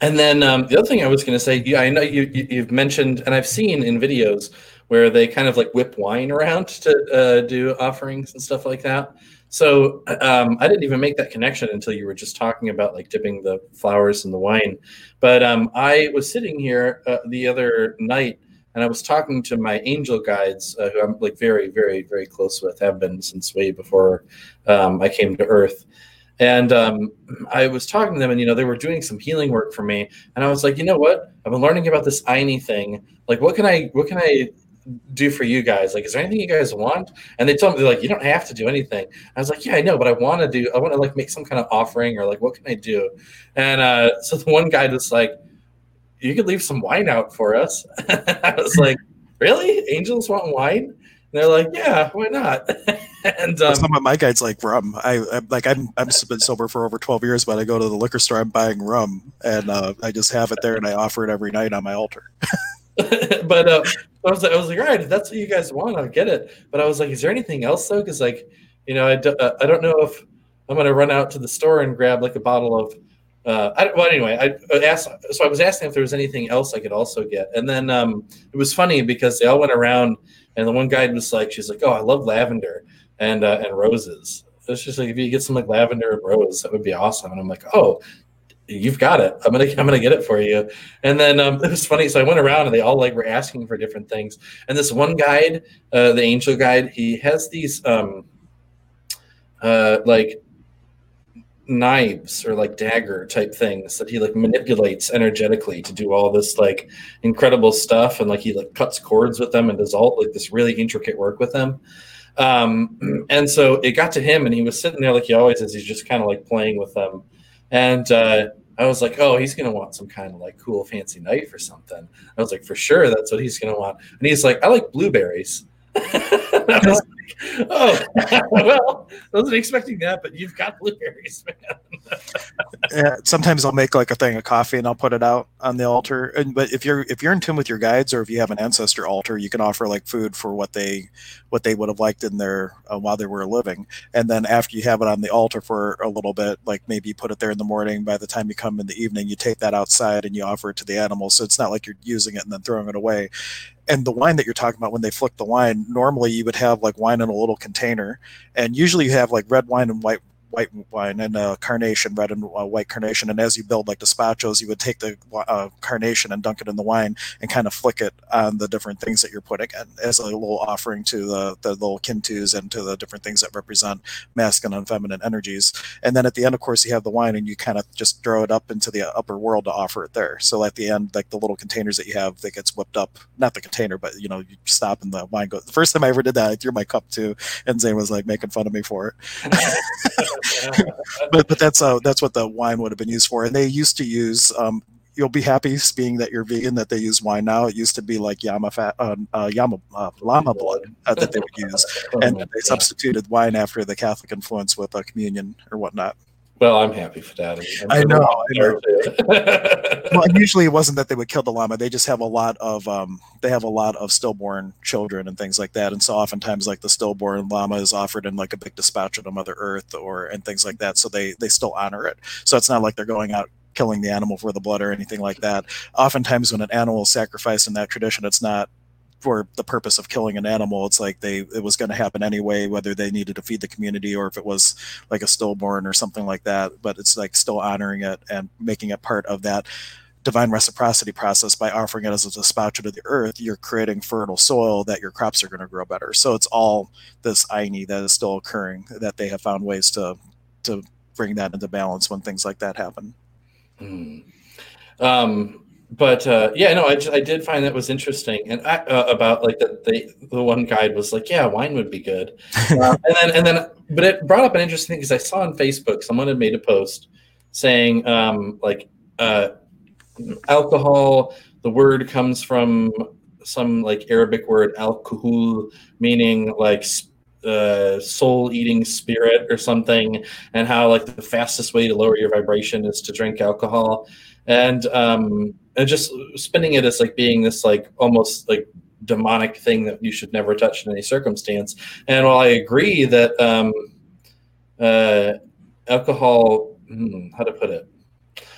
And then um, the other thing I was going to say, yeah, I know you, you have mentioned, and I've seen in videos where they kind of like whip wine around to uh, do offerings and stuff like that. So um, I didn't even make that connection until you were just talking about like dipping the flowers in the wine. But um, I was sitting here uh, the other night and I was talking to my angel guides, uh, who I'm like very, very, very close with, have been since way before um, I came to Earth. And um, I was talking to them, and you know, they were doing some healing work for me. And I was like, you know what? I've been learning about this Ayni thing. Like, what can I, what can I do for you guys? Like, is there anything you guys want? And they told me they're like, you don't have to do anything. I was like, yeah, I know, but I want to do. I want to like make some kind of offering, or like, what can I do? And uh, so the one guy was like, you could leave some wine out for us. I was like, really? Angels want wine? They're like, yeah, why not? and um, some of my guys like rum. I, I like I'm I'm been sober for over twelve years, but I go to the liquor store, I'm buying rum, and uh, I just have it there, and I offer it every night on my altar. but uh, I was I was like, all right, if that's what you guys want, I'll get it. But I was like, is there anything else though? Because like, you know, I, do, uh, I don't know if I'm gonna run out to the store and grab like a bottle of. Uh, I, well, anyway, I asked. So I was asking if there was anything else I could also get, and then um, it was funny because they all went around and the one guy was like, she's like, oh, I love lavender and uh, and roses. It's just like if you get some like lavender and rose, that would be awesome. And I'm like, oh, you've got it. I'm gonna I'm gonna get it for you. And then um, it was funny. So I went around and they all like were asking for different things. And this one guide, uh, the angel guide, he has these um, uh, like knives or like dagger type things that he like manipulates energetically to do all this like incredible stuff and like he like cuts cords with them and does all like this really intricate work with them um and so it got to him and he was sitting there like he always is he's just kind of like playing with them and uh I was like, oh, he's gonna want some kind of like cool fancy knife or something. I was like, for sure, that's what he's gonna want. And he's like, I like blueberries. I was oh, well, I wasn't expecting that, but you've got blueberries, man. yeah, sometimes I'll make like a thing of coffee and I'll put it out on the altar. And but if you're if you're in tune with your guides or if you have an ancestor altar, you can offer like food for what they what they would have liked in their uh, while they were living. And then after you have it on the altar for a little bit, like maybe you put it there in the morning. By the time you come in the evening, you take that outside and you offer it to the animals. So it's not like you're using it and then throwing it away and the wine that you're talking about when they flick the wine normally you would have like wine in a little container and usually you have like red wine and white white wine and uh, carnation, red and uh, white carnation. And as you build like despachos, you would take the uh, carnation and dunk it in the wine and kind of flick it on the different things that you're putting in as a little offering to the, the little kintus and to the different things that represent masculine and feminine energies. And then at the end, of course, you have the wine and you kind of just throw it up into the upper world to offer it there. So at the end, like the little containers that you have that gets whipped up, not the container, but you know, you stop and the wine goes. The first time I ever did that, I threw my cup to, and Zane was like making fun of me for it. but but that's uh that's what the wine would have been used for. And they used to use um, you'll be happy being that you're vegan that they use wine now. It used to be like llama fat, uh, uh, llama uh, llama blood uh, that they would use, and they substituted wine after the Catholic influence with a communion or whatnot. Well, I'm happy for that. i know. I know. well, usually it wasn't that they would kill the llama. They just have a lot of um, they have a lot of stillborn children and things like that. And so oftentimes, like the stillborn llama is offered in like a big despacho to Mother Earth or and things like that. So they they still honor it. So it's not like they're going out killing the animal for the blood or anything like that. Oftentimes, when an animal is sacrificed in that tradition, it's not for the purpose of killing an animal. It's like they it was going to happen anyway, whether they needed to feed the community or if it was like a stillborn or something like that. But it's like still honoring it and making it part of that divine reciprocity process by offering it as a despacho to the earth. You're creating fertile soil that your crops are going to grow better. So it's all this ayni that is still occurring that they have found ways to to bring that into balance when things like that happen. Mm. Um, but uh, yeah, no, I, just, I did find that was interesting, and I, uh, about like that the the one guide was like, yeah, wine would be good, uh, and then and then, but it brought up an interesting thing because I saw on Facebook someone had made a post saying um, like uh, alcohol. The word comes from some like Arabic word alcohol, meaning like uh, soul eating spirit or something, and how like the fastest way to lower your vibration is to drink alcohol, and um, and just spinning it as like being this like almost like demonic thing that you should never touch in any circumstance. And while I agree that um, uh, alcohol, hmm, how to put it,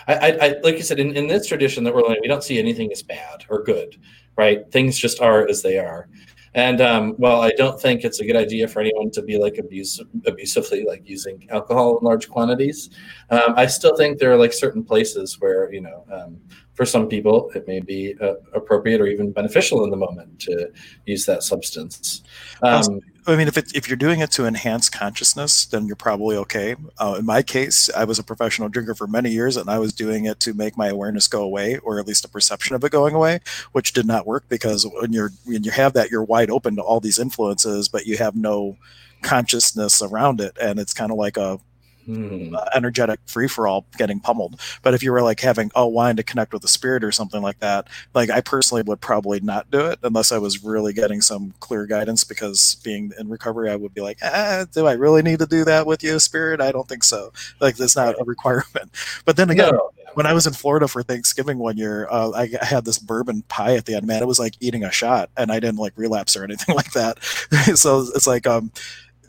I, I, I, like you said in, in this tradition that we're learning, we don't see anything as bad or good, right? Things just are as they are. And um, well, I don't think it's a good idea for anyone to be like abusive, abusively like using alcohol in large quantities. Um, I still think there are like certain places where you know, um, for some people, it may be uh, appropriate or even beneficial in the moment to use that substance. Um, I mean, if it, if you're doing it to enhance consciousness, then you're probably okay. Uh, in my case, I was a professional drinker for many years, and I was doing it to make my awareness go away, or at least a perception of it going away, which did not work because when you're when you have that, you're wide open to all these influences, but you have no consciousness around it, and it's kind of like a hmm. energetic free for all getting pummeled. But if you were like having oh wine to connect with the spirit or something like that, like I personally would probably not do it unless I was really getting some clear guidance. Because being in recovery, I would be like, ah, do I really need to do that with you, spirit? I don't think so. Like that's not a requirement. But then again. No when I was in Florida for Thanksgiving one year, uh, I had this bourbon pie at the end. Man, it was like eating a shot, and I didn't like relapse or anything like that. so it's like, um,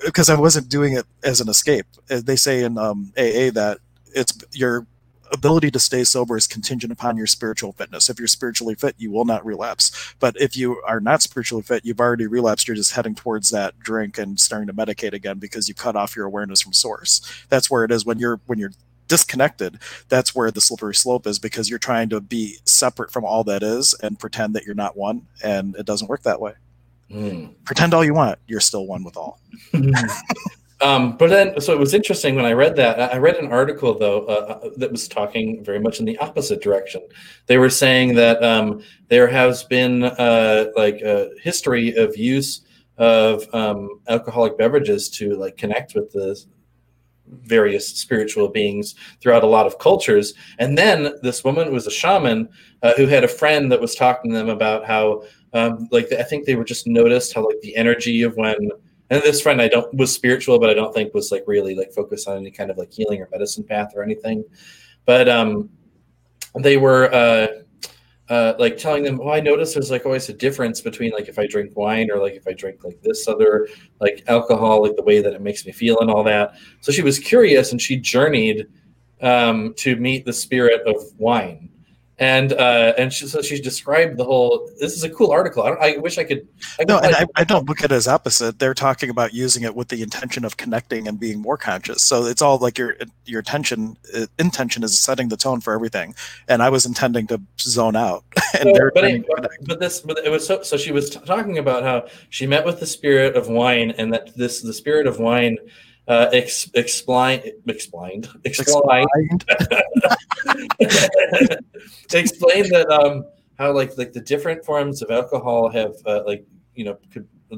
because I wasn't doing it as an escape. Uh, they say in um, AA that it's your ability to stay sober is contingent upon your spiritual fitness. If you're spiritually fit, you will not relapse. But if you are not spiritually fit, you've already relapsed. You're just heading towards that drink and starting to medicate again because you cut off your awareness from source. That's where it is when you're when you're disconnected, that's where the slippery slope is because you're trying to be separate from all that is and pretend that you're not one, and it doesn't work that way. Mm. Pretend all you want, you're still one with all. Um, but then, so it was interesting when I read that. I read an article though uh, uh, that was talking very much in the opposite direction. They were saying that um, there has been uh, like a history of use of um, alcoholic beverages to like connect with the various spiritual beings throughout a lot of cultures. And then this woman was a shaman uh, who had a friend that was talking to them about how, um, like, I think they were just noticed how like the energy of when and this friend I don't was spiritual, but I don't think was like really like focused on any kind of like healing or medicine path or anything. But um, they were uh, uh, like telling them, "Oh, I noticed there's like always a difference between like if I drink wine or like if I drink like this other like alcohol, like the way that it makes me feel and all that." So she was curious and she journeyed um, to meet the spirit of wine and uh, and she, so she described the whole. This is a cool article. I, I wish I could. I no, and I, I, don't look at it as opposite. They're talking about using it with the intention of connecting and being more conscious. So it's all like your your attention uh, intention is setting the tone for everything. And I was intending to zone out. and well, but, it, but this but it was so so she was t- talking about how she met with the spirit of wine and that this the spirit of wine uh, ex- explain, explained, explained, To explain that um, how like like the different forms of alcohol have uh, like you know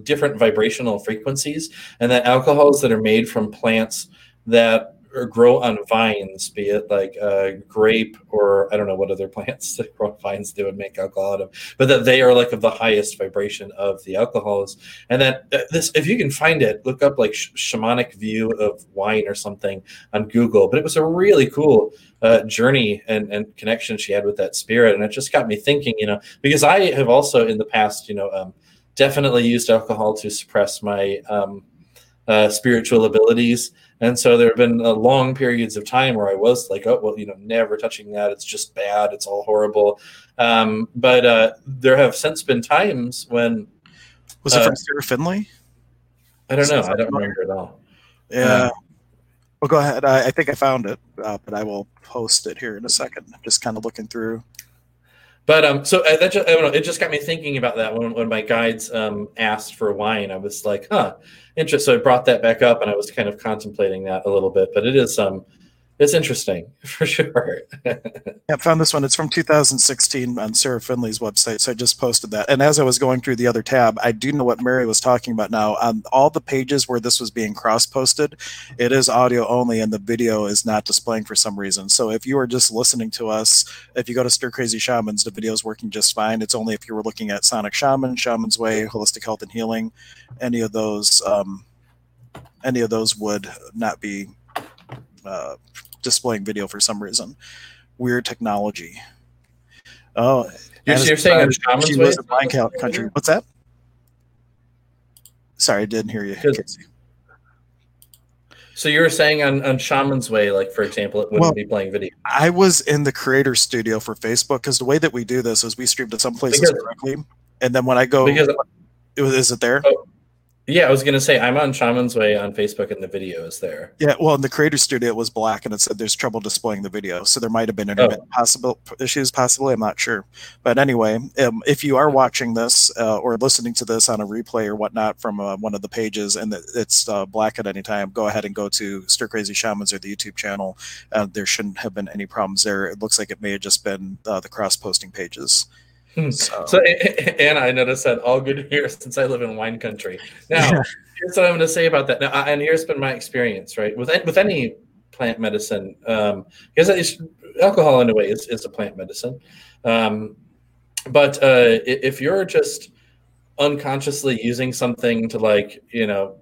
different vibrational frequencies, and that alcohols that are made from plants that or grow on vines, be it like uh, grape or I don't know what other plants that grow on vines they would make alcohol out of, but that they are like of the highest vibration of the alcohols. And that uh, this, if you can find it, look up like sh- shamanic view of wine or something on Google. But it was a really cool uh, journey and, and connection she had with that spirit, and it just got me thinking, you know, because I have also in the past, you know, um, definitely used alcohol to suppress my um, uh, spiritual abilities and so there have been uh, long periods of time where I was like, oh, well, you know, never touching that. It's just bad. It's all horrible. Um, but uh, there have since been times when. Was it uh, from Sarah Finley? I don't know. I don't remember at all. Yeah. well, go ahead. I, I, think I found it, uh, but I will post it here in a second. I'm just kind of looking through. But um, so uh, that just, I don't know, it just got me thinking about that when, when my guides um, asked for wine. I was like, huh, interesting. So I brought that back up, and I was kind of contemplating that a little bit. But it is um, it's interesting for sure. yeah, I found this one. It's from 2016 on Sarah Finley's website. So I just posted that. And as I was going through the other tab, I do know what Mary was talking about now. On all the pages where this was being cross posted, it is audio only and the video is not displaying for some reason. So if you are just listening to us, if you go to Stir Crazy Shamans, the video is working just fine. It's only if you were looking at Sonic Shaman, Shaman's Way, Holistic Health and Healing, any of those. Um, any of those would not be uh, displaying video for some reason. Weird technology. Oh, you're, you're saying she was in my country. What's that? Sorry, I didn't hear you. So you were saying on, on Shaman's Way, like for example, it wouldn't well, be playing video. I was in the creator studio for Facebook because the way that we do this is we stream to some places because, directly, and then when I go, because, is it there? Oh, yeah, I was gonna say I'm on Shaman's Way on Facebook, and the video is there. Yeah, well, in the Creator Studio, it was black, and it said there's trouble displaying the video, so there might have been intermittent oh. possible issues, possibly. I'm not sure, but anyway, um, if you are watching this uh, or listening to this on a replay or whatnot from uh, one of the pages, and it's uh, black at any time, go ahead and go to Stir Crazy Shamans or the YouTube channel. Uh, there shouldn't have been any problems there. It looks like it may have just been uh, the cross posting pages. So, so Anna, I noticed that all good here since I live in wine country. Now, yeah. here's what I'm going to say about that. Now, and here's been my experience, right? With with any plant medicine, um, because alcohol in a way is, is a plant medicine. Um, but uh, if you're just unconsciously using something to like, you know,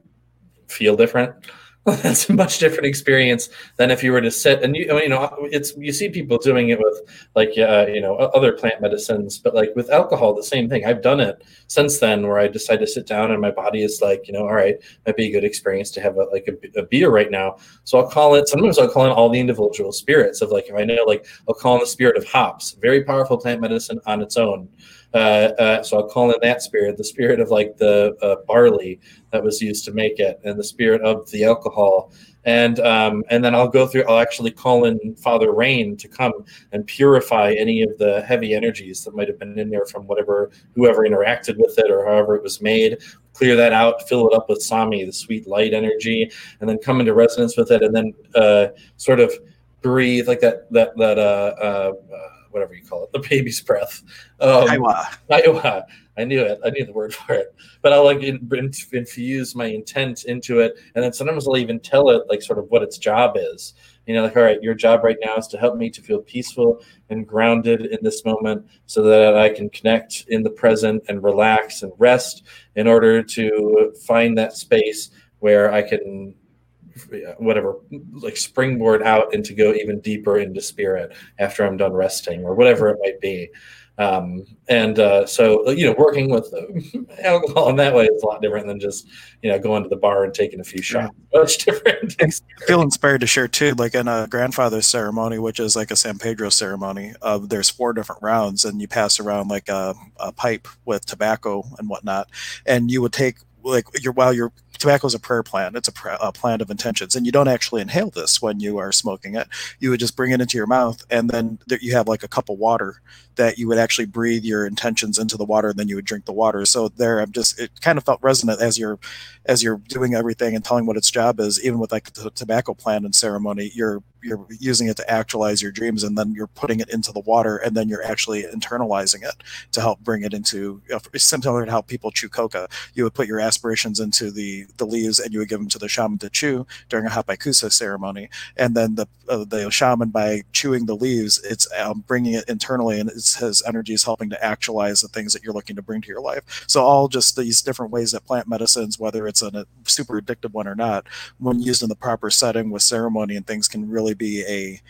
feel different, that's a much different experience than if you were to sit and you, you know it's you see people doing it with like uh, you know other plant medicines but like with alcohol the same thing. I've done it since then where i decide to sit down and my body is like you know all right might be a good experience to have a, like a, a beer right now. So i'll call it sometimes i'll call in all the individual spirits of like if i know like i'll call in the spirit of hops very powerful plant medicine on its own Uh, uh, so I'll call in that spirit, the spirit of like the uh, barley that was used to make it, and the spirit of the alcohol and um, and then I'll go through. I'll actually call in Father Rain to come and purify any of the heavy energies that might have been in there from whatever whoever interacted with it or however it was made. Clear that out, fill it up with Sami, the sweet light energy, and then come into resonance with it, and then uh, sort of breathe like that that that uh, uh, whatever you call it, the baby's breath. Um, Iowa. Iowa. I knew it. I knew the word for it. But I'll like infuse my intent into it, and then sometimes I'll even tell it like sort of what its job is. You know, like all right, your job right now is to help me to feel peaceful and grounded in this moment, so that I can connect in the present and relax and rest in order to find that space where I can whatever like springboard out and to go even deeper into spirit after i'm done resting or whatever it might be. Um, and uh, so you know working with alcohol in that way is a lot different than just you know going to the bar and taking a few shots. Much different. I feel inspired to share too like in a grandfather's ceremony which is like a san pedro ceremony uh, there's four different rounds and you pass around like a, a pipe with tobacco and whatnot and you would take like you're while you're tobacco is a prayer plant. It's a, pr- a plant of intentions, and you don't actually inhale this when you are smoking it. You would just bring it into your mouth, and then you have like a cup of water that you would actually breathe your intentions into the water, and then you would drink the water. So there, I'm just it kind of felt resonant as you're as you're doing everything and telling what its job is. Even with like the tobacco plant and ceremony, you're you're using it to actualize your dreams, and then you're putting it into the water, and then you're actually internalizing it to help bring it into. similar to how people chew coca, you would put your aspirations into the the leaves and you would give them to the shaman to chew during a hapaikusa ceremony, and then the uh, the shaman by chewing the leaves, it's um, bringing it internally, and it's his energy is helping to actualize the things that you're looking to bring to your life. So all just these different ways that plant medicines, whether it's a super addictive one or not, when used in the proper setting with ceremony and things, can really be a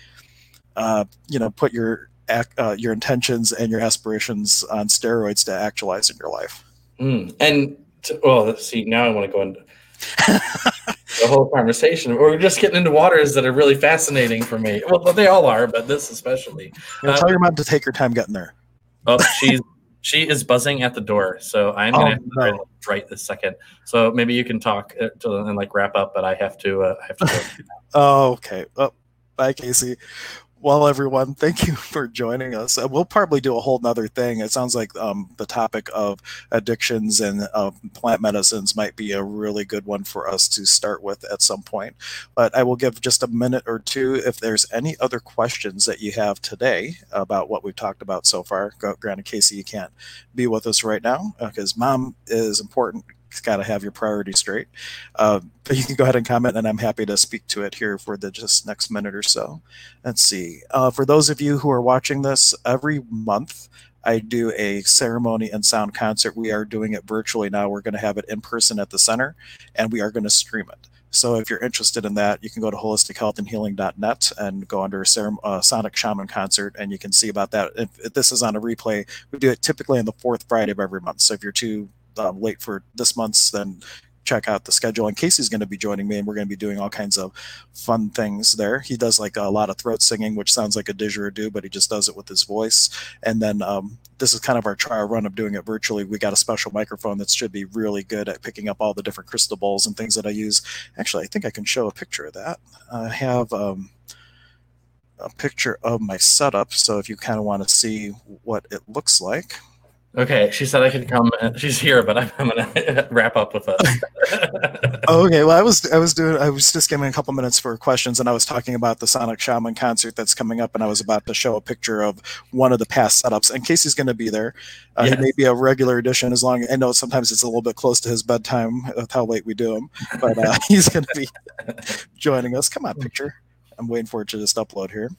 uh, you know put your uh, your intentions and your aspirations on steroids to actualize in your life. Mm. And to, well, see, now I want to go into the whole conversation. We're just getting into waters that are really fascinating for me. Well, they all are, but this especially. Uh, tell your mom to take her time getting there. Oh, she's she is buzzing at the door, so I'm gonna oh, no. right this second. So maybe you can talk uh, to, and like wrap up, but I have to. Uh, I have to. Go. oh, okay. Oh, bye, Casey well, everyone, thank you for joining us. Uh, we'll probably do a whole nother thing. It sounds like um, the topic of addictions and uh, plant medicines might be a really good one for us to start with at some point. But I will give just a minute or two if there's any other questions that you have today about what we've talked about so far. Granted, Casey, you can't be with us right now because uh, mom is important got to have your priorities straight. Uh, but you can go ahead and comment, and I'm happy to speak to it here for the just next minute or so. Let's see. Uh, for those of you who are watching this, every month I do a ceremony and sound concert. We are doing it virtually now. We're going to have it in person at the center, and we are going to stream it. So if you're interested in that, you can go to holistichealthandhealing.net and go under uh, Sonic Shaman Concert, and you can see about that. If, if, this is on a replay, we do it typically on the fourth Friday of every month. So if you're too um, late for this month's, then check out the schedule. And Casey's going to be joining me, and we're going to be doing all kinds of fun things there. He does like a lot of throat singing, which sounds like a didgeridoo, but he just does it with his voice. And then um, this is kind of our trial run of doing it virtually. We got a special microphone that should be really good at picking up all the different crystal balls and things that I use. Actually, I think I can show a picture of that. I have. Um, a picture of my setup so if you kind of want to see what it looks like Okay, she said I could come. She's here, but I'm, I'm gonna wrap up with us. okay, well, I was I was doing I was just giving a couple minutes for questions, and I was talking about the Sonic Shaman concert that's coming up, and I was about to show a picture of one of the past setups. And Casey's going to be there. Uh, yes. He may be a regular addition as long. I know sometimes it's a little bit close to his bedtime with how late we do him, but uh, he's going to be joining us. Come on, picture. I'm waiting for it to just upload here.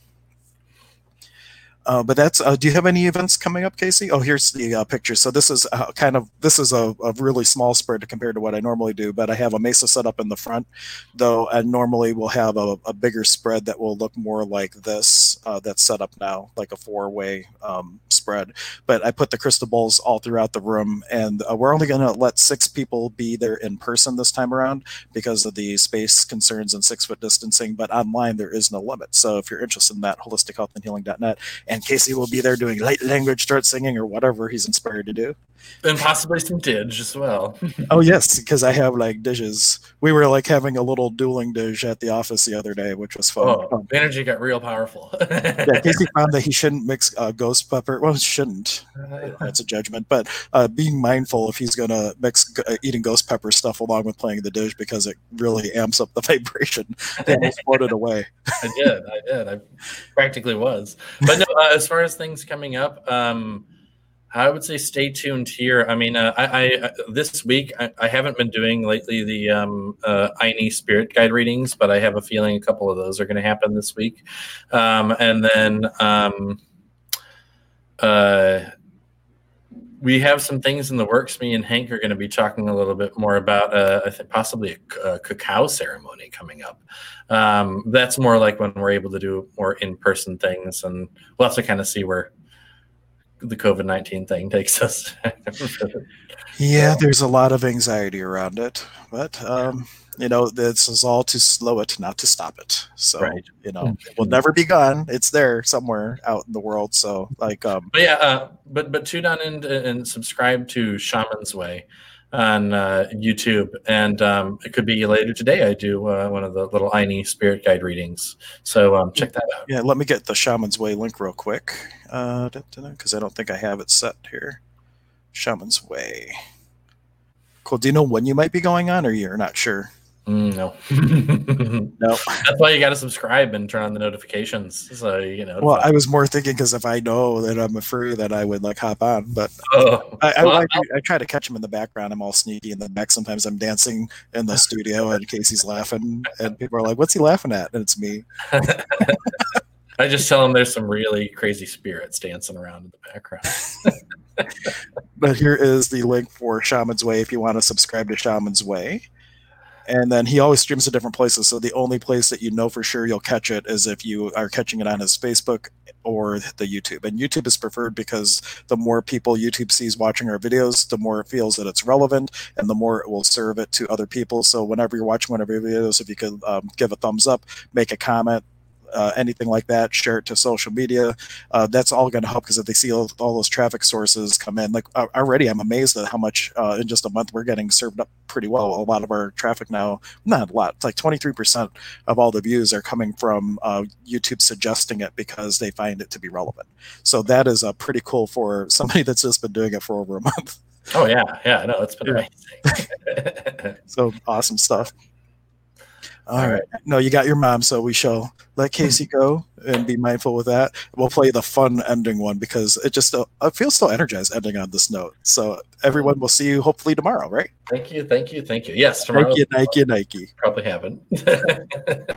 Uh, but that's. Uh, do you have any events coming up, Casey? Oh, here's the uh, picture. So this is uh, kind of this is a, a, really small spread compared to what I normally do. But I have a mesa set up in the front, though. I normally we'll have a, a bigger spread that will look more like this. Uh, that's set up now, like a four-way um, spread. But I put the crystal balls all throughout the room, and uh, we're only going to let six people be there in person this time around because of the space concerns and six-foot distancing. But online there is no limit. So if you're interested in that, holistichealthandhealing.net and Casey will be there doing light language, start singing, or whatever he's inspired to do. And possibly some Didge as well. oh yes, because I have like dishes. We were like having a little dueling didge at the office the other day, which was fun. Oh, fun. energy got real powerful. yeah, Casey found that he shouldn't mix uh, ghost pepper. Well, shouldn't. That's a judgment, but uh, being mindful if he's gonna mix uh, eating ghost pepper stuff along with playing the didge because it really amps up the vibration. They almost floated away. I did. I did. I practically was. But no, as far as things coming up. Um, I would say stay tuned here. I mean, uh, I, I uh, this week I, I, haven't been doing lately the um, uh, Ayni Spirit Guide readings, but I have a feeling a couple of those are going to happen this week. Um, and then um, uh, we have some things in the works. Me and Hank are going to be talking a little bit more about, uh, I think possibly a, a, cacao ceremony coming up. Um, that's more like when we're able to do more in person things, and we'll have to kind of see where the COVID nineteen thing takes us. yeah, there's a lot of anxiety around it, but um, you know, this is all to slow it, not to stop it. So right. you know, hmm. it will never be gone. It's there somewhere out in the world. So like, um, but yeah, uh, but but tune on and, and subscribe to Shaman's Way on uh, YouTube, and um, it could be later today. I do uh, one of the little Ayni spirit guide readings, so um, check that out. Yeah, let me get the Shaman's Way link real quick, because uh, I don't think I have it set here. Shaman's Way. Cool. Do you know when you might be going on, or you're not sure? Mm, no, no. That's why you got to subscribe and turn on the notifications. So you know. Well, I was more thinking because if I know that I'm a free, that I would like hop on. But oh, I, I, well, I, I, try to catch him in the background. I'm all sneaky in the back. Sometimes I'm dancing in the studio, and Casey's laughing, and people are like, "What's he laughing at?" And it's me. I just tell him there's some really crazy spirits dancing around in the background. but here is the link for Shaman's Way if you want to subscribe to Shaman's Way and then he always streams to different places. So the only place that you know for sure you'll catch it is if you are catching it on his Facebook or the YouTube. And YouTube is preferred because the more people YouTube sees watching our videos, the more it feels that it's relevant, and the more it will serve it to other people. So whenever you're watching one of our videos, if you could um, give a thumbs up, make a comment, uh, anything like that, share it to social media. Uh, that's all going to help because if they see all, all, those traffic sources come in, like uh, already, I'm amazed at how much uh, in just a month we're getting served up pretty well. A lot of our traffic now, not a lot, it's like 23% of all the views are coming from uh, YouTube suggesting it because they find it to be relevant. So that is pretty cool for somebody that's just been doing it for over a month. Oh yeah, yeah, no, it's been yeah. amazing. so awesome stuff. All right. No, you got your mom, so we shall let Casey go and be mindful with that. We'll play the fun ending one because it just uh, I feel so energized ending on this note. So everyone will see you hopefully tomorrow, right? Thank you, thank you, thank you. Yes, tomorrow. Thank you, Nike, Nike. Probably haven't.